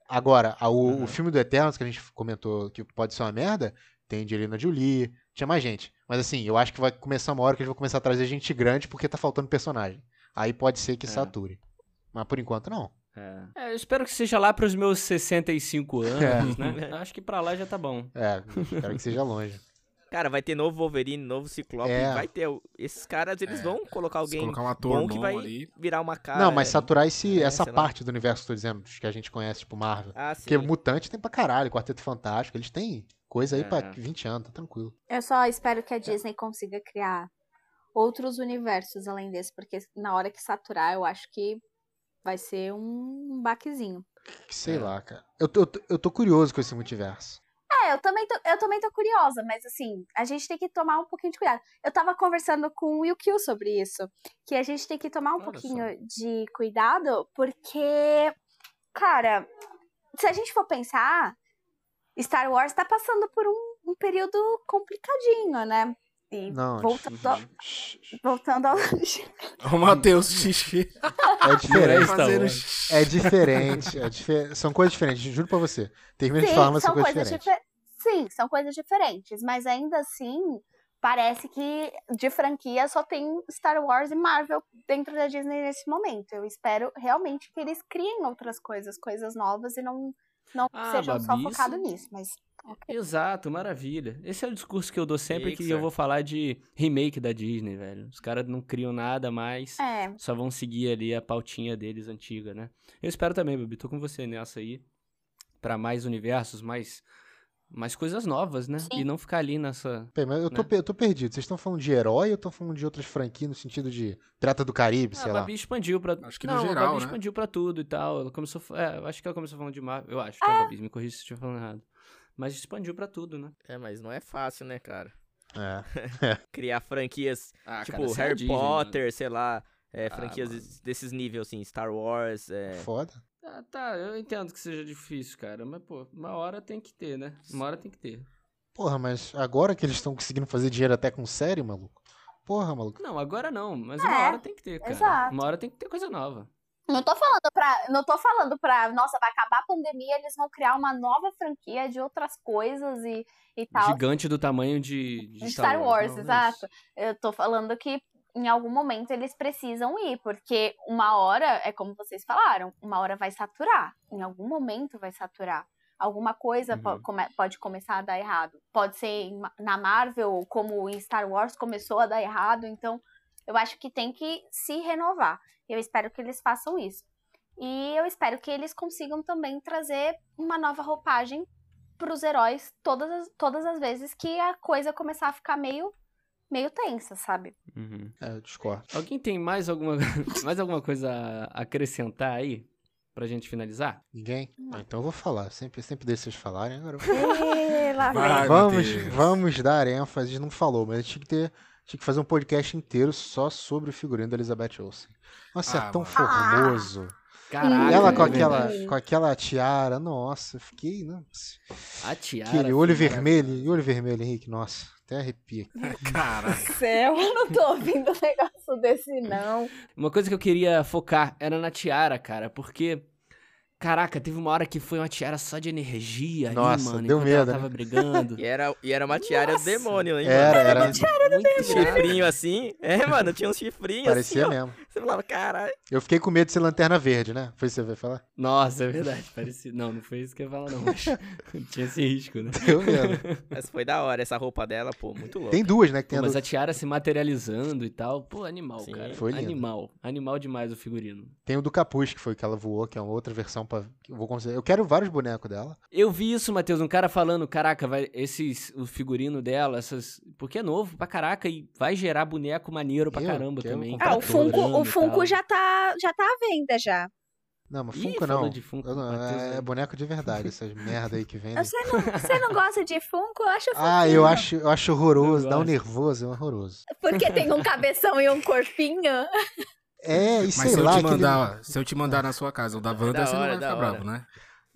Agora, o, Uhum. o filme do Eternos, que a gente comentou que pode ser uma merda, tem Angelina Jolie, tinha mais gente. Mas assim, eu acho que vai começar uma hora que eles vão começar a trazer gente grande porque tá faltando personagem. Aí pode ser que É. sature. Mas por enquanto não. É. É, eu espero que seja lá pros meus 65 anos, É. né? Acho que pra lá já tá bom. É, espero que seja longe. Cara, vai ter novo Wolverine, novo Ciclope, É. vai ter. o- Esses caras, eles É. vão colocar Se alguém colocar um ator bom que vai ali. virar uma cara. não, mas saturar esse, é, essa sei lá. parte do universo que eu tô dizendo, que a gente conhece, tipo Marvel. Ah, sim. Porque Mutante tem pra caralho, Quarteto Fantástico, eles têm coisa aí pra É. 20 anos, tá tranquilo. Eu só espero que a Disney consiga criar outros universos além desse, porque na hora que saturar, eu acho que vai ser um baquezinho. Que sei É. lá, cara. Eu tô, eu tô- eu tô curioso com esse multiverso. É, eu também, tô, eu também tô curiosa, mas assim, a gente tem que tomar um pouquinho de cuidado. Eu tava conversando com o Yukio sobre isso, que a gente tem que tomar um Olha pouquinho de cuidado, porque, cara, se a gente for pensar, Star Wars tá passando por um, um período complicadinho, né? E Não, voltando, ao- voltando ao. O Matheus xixi. é diferente. Xixi. É diferente, é são coisas diferentes, juro pra você. Termina de falar, mas são são coisas coisas diferentes. difer- Sim, são coisas diferentes, mas ainda assim, parece que de franquia só tem Star Wars e Marvel dentro da Disney nesse momento. Eu espero realmente que eles criem outras coisas, coisas novas e não, não Ah, sejam só Babi, focados isso- nisso, mas Exato, maravilha. Esse é o discurso que eu dou sempre que Pixar. eu vou falar de remake da Disney, velho. Os caras não criam nada mais, é, só vão seguir ali a pautinha deles antiga, né? Eu espero também, Babi, tô com você nessa aí. Pra mais universos, mais, mais coisas novas, né? Sim. E não ficar ali nessa. Peraí, mas eu tô, né? eu tô perdido. Vocês estão falando de herói ou estão falando de outras franquias no sentido de Pirata do Caribe, Ah, sei a lá? Babi expandiu pra. Acho que no não, a geral, Babi né? expandiu pra tudo e tal. Ela começou. É, eu acho que ela começou falando de Marvel. Eu acho, tá, Babi? Me corrija se eu estiver falando errado. Mas expandiu pra tudo, né? É, mas não é fácil, né, cara? É. Criar franquias Ah, tipo cara, é Harry Disney. Potter, sei lá. é, Ah, franquias des- desses níveis, assim, Star Wars. É... Foda. Ah, tá, eu entendo que seja difícil, cara. Mas, pô, uma hora tem que ter, né? Uma hora tem que ter. Porra, mas agora que eles estão conseguindo fazer dinheiro até com série, maluco? Porra, maluco. Não, agora não, mas É, uma hora tem que ter, cara. exato. Uma hora tem que ter coisa nova. não tô falando pra, não tô falando pra, nossa, vai acabar a pandemia, eles vão criar uma nova franquia de outras coisas e, e tal. Gigante do tamanho de, de de Star Wars, Não, não é exato. isso. Eu tô falando que em algum momento eles precisam ir, porque uma hora, é como vocês falaram, uma hora vai saturar. Em algum momento vai saturar. Alguma coisa Uhum. come- pode começar a dar errado. Pode ser na Marvel, como em Star Wars começou a dar errado. Então, eu acho que tem que se renovar. Eu espero que eles façam isso. E eu espero que eles consigam também trazer uma nova roupagem para os heróis todas as, todas as vezes que a coisa começar a ficar meio meio tensa, sabe? Uhum. É, eu discordo. Alguém tem mais alguma, mais alguma coisa a acrescentar aí? Pra gente finalizar? Ninguém? Ah, então eu vou falar. Sempre, sempre deixo vocês falarem. Agora eu vamos, vamos dar ênfase. A gente não falou, mas a gente tinha que ter. Tinha que fazer um podcast inteiro só sobre o figurino da Elizabeth Olsen. Nossa, Ah, é tão mano. formoso. Caraca, ela com é aquela, com aquela tiara, nossa, eu fiquei. Né? A tiara. Aquele olho foi vermelho, e olho vermelho, Henrique, nossa, até arrepia. Caraca. Céu, eu não tô ouvindo um negócio desse, não. Uma coisa que eu queria focar era na tiara, cara, porque. Caraca, teve uma hora que foi uma tiara só de energia Nossa, ali, mano. deu medo, ela né? tava brigando. E era, e era uma tiara Nossa. demônio, hein, Era, mano? era. Muito Chifrinho assim. É, mano, tinha uns chifrinhos Parecia assim, ó. mesmo. Você falava, caralho. Eu fiquei com medo de ser lanterna verde, né? Foi isso que você vai falar? Nossa, é verdade. Parecia... Não, não foi isso que eu ia falar, não. Mas tinha esse risco, né? Deu medo. Mas foi da hora essa roupa dela, pô, muito louco. Tem duas, né? Que tem Pô, a mas do- a tiara se materializando e tal. Pô, animal, Sim, cara. foi lindo. Animal. Animal demais o figurino. Tem o do capuz, que foi que ela voou, que é uma outra versão que Eu, vou considerar. eu quero vários bonecos dela. Eu vi isso, Matheus, um cara falando, caraca, vai, esses, o figurino dela, essas. Porque é novo pra caraca e vai gerar boneco maneiro pra Eu caramba também. Ah, o Funko, o Funko já tá, já tá à venda já. Não, mas Ih, Funko falou não. de Funko, não, é, né? é boneco de verdade, essas merda aí que vendem. Você não, você não gosta de Funko? Eu acho Ah, eu acho, eu acho horroroso, Eu dá um nervoso, é horroroso. Porque tem um cabeção e um corpinho. É, e Mas sei se eu lá. te aquele- mandar, se eu te mandar na sua casa o da Wanda, da você não hora, vai ficar hora. bravo, né?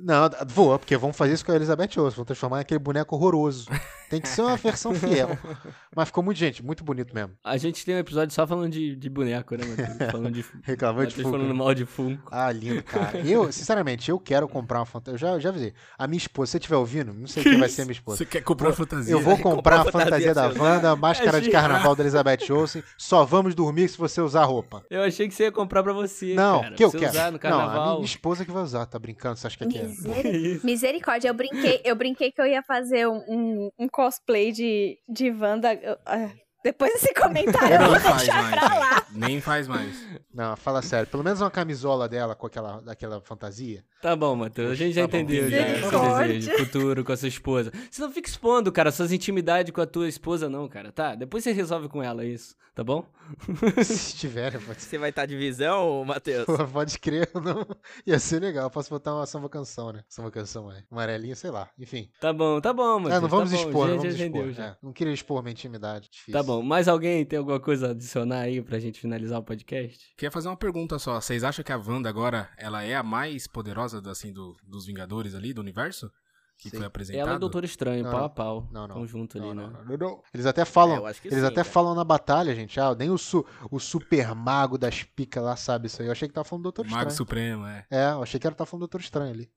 Não, voa, porque vão fazer isso com a Elizabeth Olsen, vão transformar em aquele boneco horroroso. Tem que ser uma versão fiel. Mas ficou muito, gente, muito bonito mesmo. A gente tem um episódio só falando de, de boneco, né, Matheus? Falando de. Reclamando de Funko. falando mal de Funko. Ah, lindo, cara. Eu, sinceramente, eu quero comprar uma fantasia. Eu já, já avisei. A minha esposa, se você estiver ouvindo, não sei quem vai ser a minha esposa. Você quer comprar fantasia? Eu vou comprar a fantasia fantasia da Wanda, máscara de carnaval da Elizabeth Olsen. Só vamos dormir se você usar roupa. Eu achei que você ia comprar pra você. Não, cara, que eu quero. usar no não, a minha, carnaval. minha esposa que vai usar, tá brincando? Você acha que é que é? Miseri- Misericórdia, eu brinquei, eu brinquei que eu ia fazer um, um, um cosplay de, de Wanda. eu- ah, depois desse comentário eu vou deixar mais, pra lá. Nem faz mais. Não, fala sério. Pelo menos uma camisola dela com aquela, daquela fantasia. Tá bom, Matheus. A gente já Tá bom. entendeu já o seu Misericórdia. desejo futuro com a sua esposa. Você não fica expondo, cara, suas intimidades com a tua esposa, não, cara, tá? Depois você resolve com ela isso, tá bom? Se tiver, pode ser. Você vai estar de visão, Matheus? Pô, Pode crer, não. Ia ser legal. Eu posso botar uma samba canção, né? Samba canção, é. Amarelinha, sei lá. Enfim. Tá bom, tá bom, Matheus. É, não vamos tá bom, expor, já, não já vamos entendeu, expor. já. é. Não queria expor minha intimidade. Difícil. Tá bom, mais alguém tem alguma coisa a adicionar aí pra gente finalizar o podcast? Queria fazer uma pergunta só. Vocês acham que a Wanda agora, ela é a mais poderosa, assim, do, dos Vingadores ali, do universo? Que Sim. foi apresentado? Ela e o Doutor Estranho, Não, pau a pau. não, não. Tão junto ali, Não, né? não, não, não, não. Eles até falam, É, eu acho que eles sim, até cara. falam na batalha, gente. Ah, nem o, su, o super mago das picas lá sabe isso aí. Eu achei que tava falando do Doutor Mago Estranho. Supremo, é. É, eu achei que era tá falando do Doutor Estranho ali.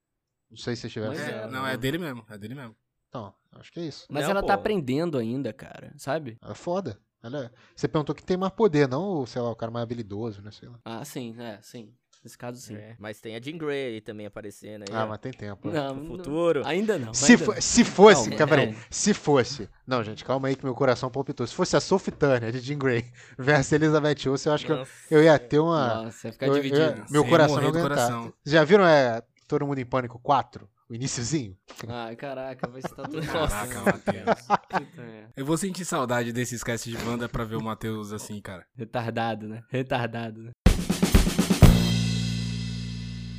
Não sei se vocês tiveram. É, é, não, é dele mesmo, é dele mesmo. Então, acho que é isso. Mas Não, ela pô. tá aprendendo ainda, cara, sabe? É foda. Ela é- Você perguntou que tem mais poder, não, o, sei lá, o cara mais habilidoso, né? Sei lá. Ah, sim, é, sim. Nesse caso, sim. É, mas tem a Jean Grey aí também aparecendo aí. Ah, mas tem tempo. né? Não, No não- futuro. ainda não. Se, ainda fo- não. se fosse, Não, não. se fosse. Não, gente, calma aí que meu coração palpitou. Se fosse a Sophie Turner de Jean Grey versus Elizabeth Olsen, eu acho que eu, Nossa. eu ia ter uma. Nossa, ia ficar eu- eu- dividido. meu Você ia coração não do aguentar. coração. Já viram é, Todo Mundo em Pânico 4? O iniciozinho? Ai, caraca, vai estar tudo Caraca, Matheus. Eu vou sentir saudade desses casts de Wanda pra ver o Matheus assim, cara. Retardado, né? Retardado, né?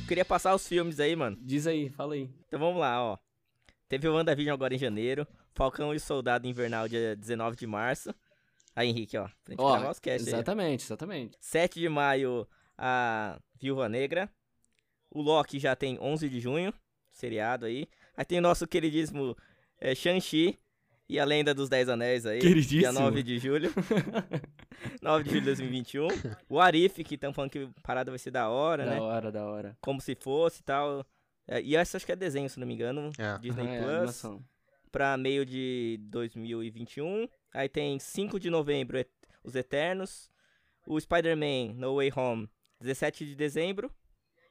Queria passar os filmes aí, mano. Diz aí, fala aí. Então vamos lá, ó. Teve o WandaVision agora em janeiro. Falcão e o Soldado Invernal, dia 19 de março. Aí, Henrique, ó. Pra gente Ó, gravar os cast aí. exatamente, exatamente. 7 de maio, a Viúva Negra. O Loki já tem 11 de junho, seriado aí. Aí tem o nosso queridíssimo é, Shang-Chi e a Lenda dos Dez Anéis aí. Dia Queridíssimo. 9 de julho. 9 de julho de 2021. O Arif, que estão falando que a parada vai ser da hora, da né? hora, da hora. Como se fosse e tal. É, e essa acho que é desenho, se não me engano. É. Disney Ah, é, Plus. animação. pra meio de 2021. Aí tem 5 de novembro, Os Eternos. O Spider-Man No Way Home, 17 de dezembro.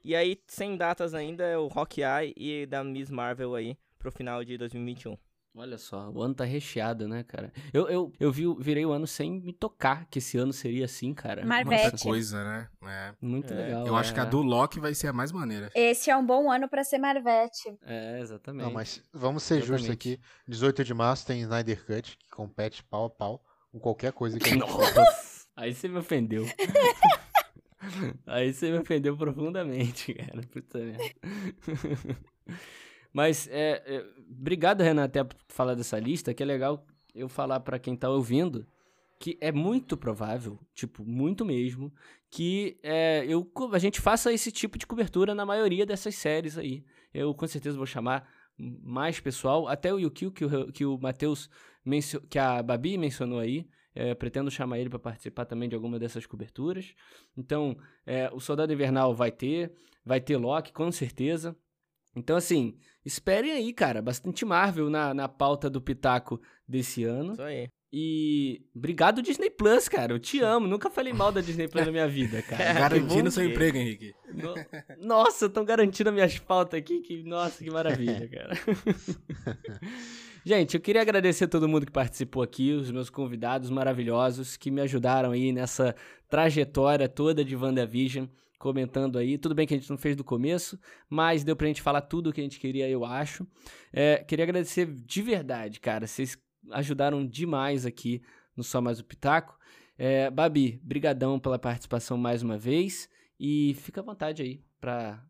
E aí, sem datas ainda, é o Hawkeye e da Miss Marvel aí, pro final de 2021. Olha só, o ano tá recheado, né, cara? Eu, eu, eu vi, virei o ano sem me tocar que esse ano seria assim, cara. Marvete. Muita coisa, né? É. Muito É. legal. Eu acho que a é. do Loki vai ser a mais maneira. Esse é um bom ano pra ser Marvete. É, exatamente. Não, mas vamos ser justos Exatamente. aqui. 18 de março tem Snyder Cut, que compete pau a pau com qualquer coisa que a gente Nossa, aí você me ofendeu. aí você me ofendeu profundamente, cara. Puta merda. Mas, é, é, obrigado, Renan, até por falar dessa lista, que é legal eu falar pra quem tá ouvindo que é muito provável, tipo, muito mesmo, que é, eu, a gente faça esse tipo de cobertura na maioria dessas séries aí. Eu com certeza vou chamar mais pessoal, até o Yukio que o, que o Matheus, que a Babi mencionou aí, é, pretendo chamar ele para participar também de alguma dessas coberturas. Então, é, o Soldado Invernal vai ter, vai ter Loki, com certeza. Então, assim, esperem aí, cara, bastante Marvel na, na pauta do Pitaco desse ano. Isso aí. E obrigado Disney Plus, cara. Eu te amo. Nunca falei mal da Disney Plus na minha vida, cara. Garantindo seu emprego, Henrique. No... Nossa, estão garantindo as minhas pautas aqui. Que... Nossa, que maravilha, cara. Gente, eu queria agradecer a todo mundo que participou aqui, os meus convidados maravilhosos que me ajudaram aí nessa trajetória toda de WandaVision, comentando aí. Tudo bem que a gente não fez do começo, mas deu pra gente falar tudo o que a gente queria, eu acho. É, queria agradecer de verdade, cara. Vocês ajudaram demais aqui no Só Mais o Pitaco. É, Babi, brigadão pela participação mais uma vez e fica à vontade aí para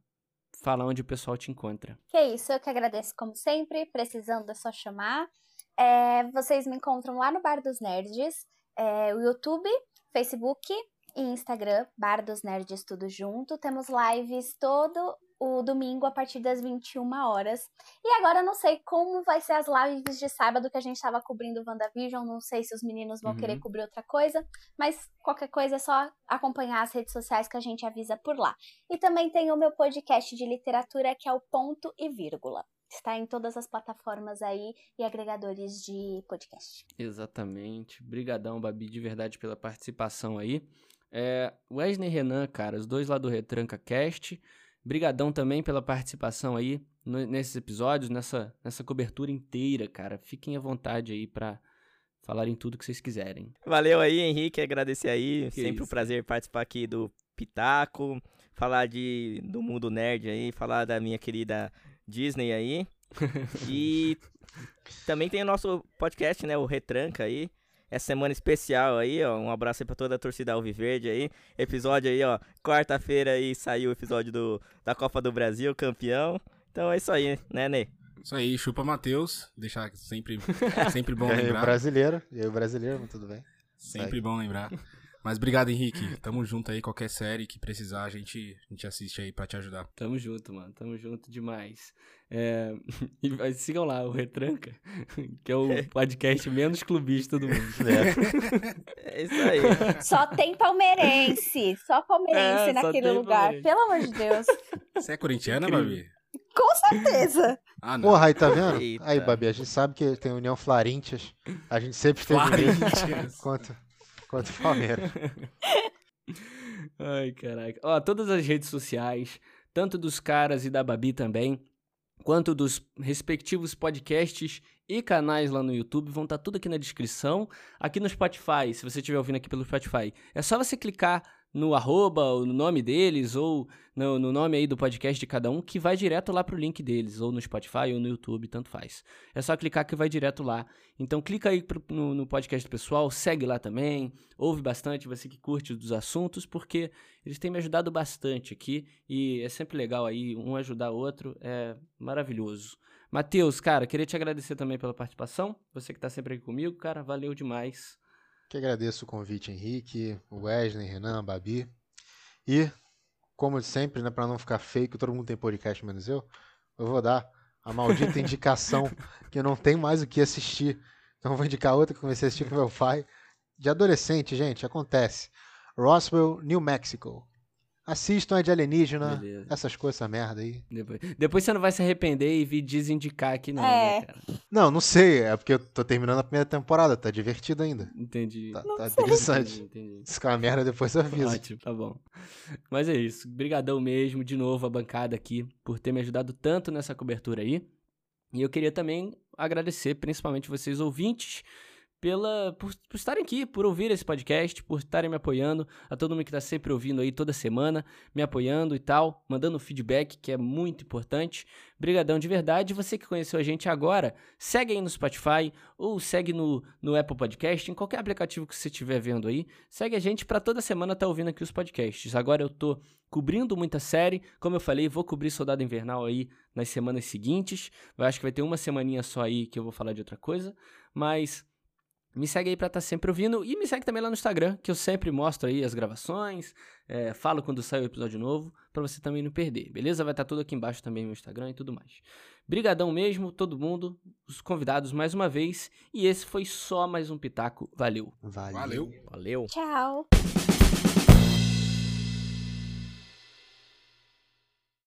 falar onde o pessoal te encontra. Que isso, eu que agradeço como sempre, precisando é só chamar. É, vocês me encontram lá no Bar dos Nerds, é, o YouTube, Facebook e Instagram, Bar dos Nerds tudo junto. Temos lives todo o domingo a partir das 21 horas. E agora eu não sei como vai ser as lives de sábado que a gente estava cobrindo o WandaVision, não sei se os meninos vão uhum. querer cobrir outra coisa, mas qualquer coisa é só acompanhar as redes sociais que a gente avisa por lá. E também tem o meu podcast de literatura que é o Ponto e Vírgula. Está em todas as plataformas aí e agregadores de podcast. Exatamente. Brigadão, Babi, de verdade pela participação aí. É, Wesley Renan, cara, os dois lá do Retranca Cast. Brigadão também pela participação aí nesses episódios, nessa, nessa cobertura inteira, cara. Fiquem à vontade aí pra falarem tudo que vocês quiserem. Valeu aí, Henrique, agradecer aí. Que Sempre isso. um prazer participar aqui do Pitaco, falar de, do mundo nerd aí, falar da minha querida Disney aí. e também tem o nosso podcast, né, o Retranca aí essa semana especial aí, ó. Um abraço aí pra toda a torcida Alviverde aí. Episódio aí, ó. Quarta-feira aí saiu o episódio do, da Copa do Brasil, campeão. Então é isso aí, né, Ney? Isso aí, chupa Matheus. Deixar sempre, sempre bom lembrar. E o brasileiro, e o brasileiro, mas tudo bem. Sempre bom lembrar. Mas obrigado, Henrique. Tamo junto aí. Qualquer série que precisar, a gente, a gente assiste aí pra te ajudar. Tamo junto, mano. Tamo junto demais. É... E sigam lá o Retranca, que é o podcast menos clubista do mundo. É, é isso aí. Só tem palmeirense. Só palmeirense é, naquele lugar. Palmeirense. Pelo amor de Deus. Você é corintiana, Babi? Com certeza. Ah, não. Porra, aí tá vendo? Eita. Aí, Babi, a gente sabe que tem União Flarintias. A gente sempre teve Flarintias. Quanto, quanto Palmeiras. Ai, caraca. Ó, todas as redes sociais, tanto dos caras e da Babi também, quanto dos respectivos podcasts e canais lá no YouTube, vão estar tá tudo aqui na descrição. Aqui no Spotify, se você estiver ouvindo aqui pelo Spotify, é só você clicar no arroba, ou no nome deles, ou no, no, nome aí do podcast de cada um, que vai direto lá pro link deles, ou no Spotify, ou no YouTube, tanto faz. É só clicar que vai direto lá. Então clica aí pro, no, no, podcast do pessoal, segue lá também, ouve bastante, você que curte dos assuntos, porque eles têm me ajudado bastante aqui, e é sempre legal aí, um ajudar o outro, é maravilhoso. Matheus, cara, queria te agradecer também pela participação, você que tá sempre aqui comigo, cara, valeu demais. Que agradeço o convite, Henrique, Wesley, Renan, Babi. E, como sempre, né, para não ficar fake, todo mundo tem podcast menos eu, eu vou dar a maldita indicação que eu não tenho mais o que assistir. Então vou indicar outra que comecei a assistir com meu pai. De adolescente, gente, acontece. Roswell, New Mexico. Assistam a de alienígena, Beleza. essas coisas, essa merda aí. Depois, depois você não vai se arrepender e vir desindicar aqui, não, né, é. né, cara? Não, não sei. É porque eu tô terminando a primeira temporada, tá divertido ainda. Entendi. Tá, tá interessante. Entendi, Se ficar uma merda, depois eu aviso. Ótimo, tá bom. Mas é isso. Obrigadão mesmo, de novo, a bancada aqui, por ter me ajudado tanto nessa cobertura aí. E eu queria também agradecer, principalmente vocês ouvintes, pela por, por estarem aqui, por ouvir esse podcast, por estarem me apoiando, a todo mundo que tá sempre ouvindo aí toda semana, me apoiando e tal, mandando feedback, que é muito importante. Brigadão de verdade. Você que conheceu a gente agora, segue aí no Spotify ou segue no, no Apple Podcast, em qualquer aplicativo que você estiver vendo aí. Segue a gente para toda semana estar tá ouvindo aqui os podcasts. Agora eu tô cobrindo muita série, como eu falei, vou cobrir Soldado Invernal aí nas semanas seguintes. Eu acho que vai ter uma semaninha só aí que eu vou falar de outra coisa, mas me segue aí pra estar tá sempre ouvindo e me segue também lá no Instagram, que eu sempre mostro aí as gravações, é, falo quando sai o episódio novo, para você também não perder, beleza? Vai estar tá tudo aqui embaixo também no Instagram e tudo mais. Brigadão mesmo, todo mundo, os convidados mais uma vez, e esse foi só mais um Pitaco. Valeu. Valeu. Valeu. Valeu. Tchau.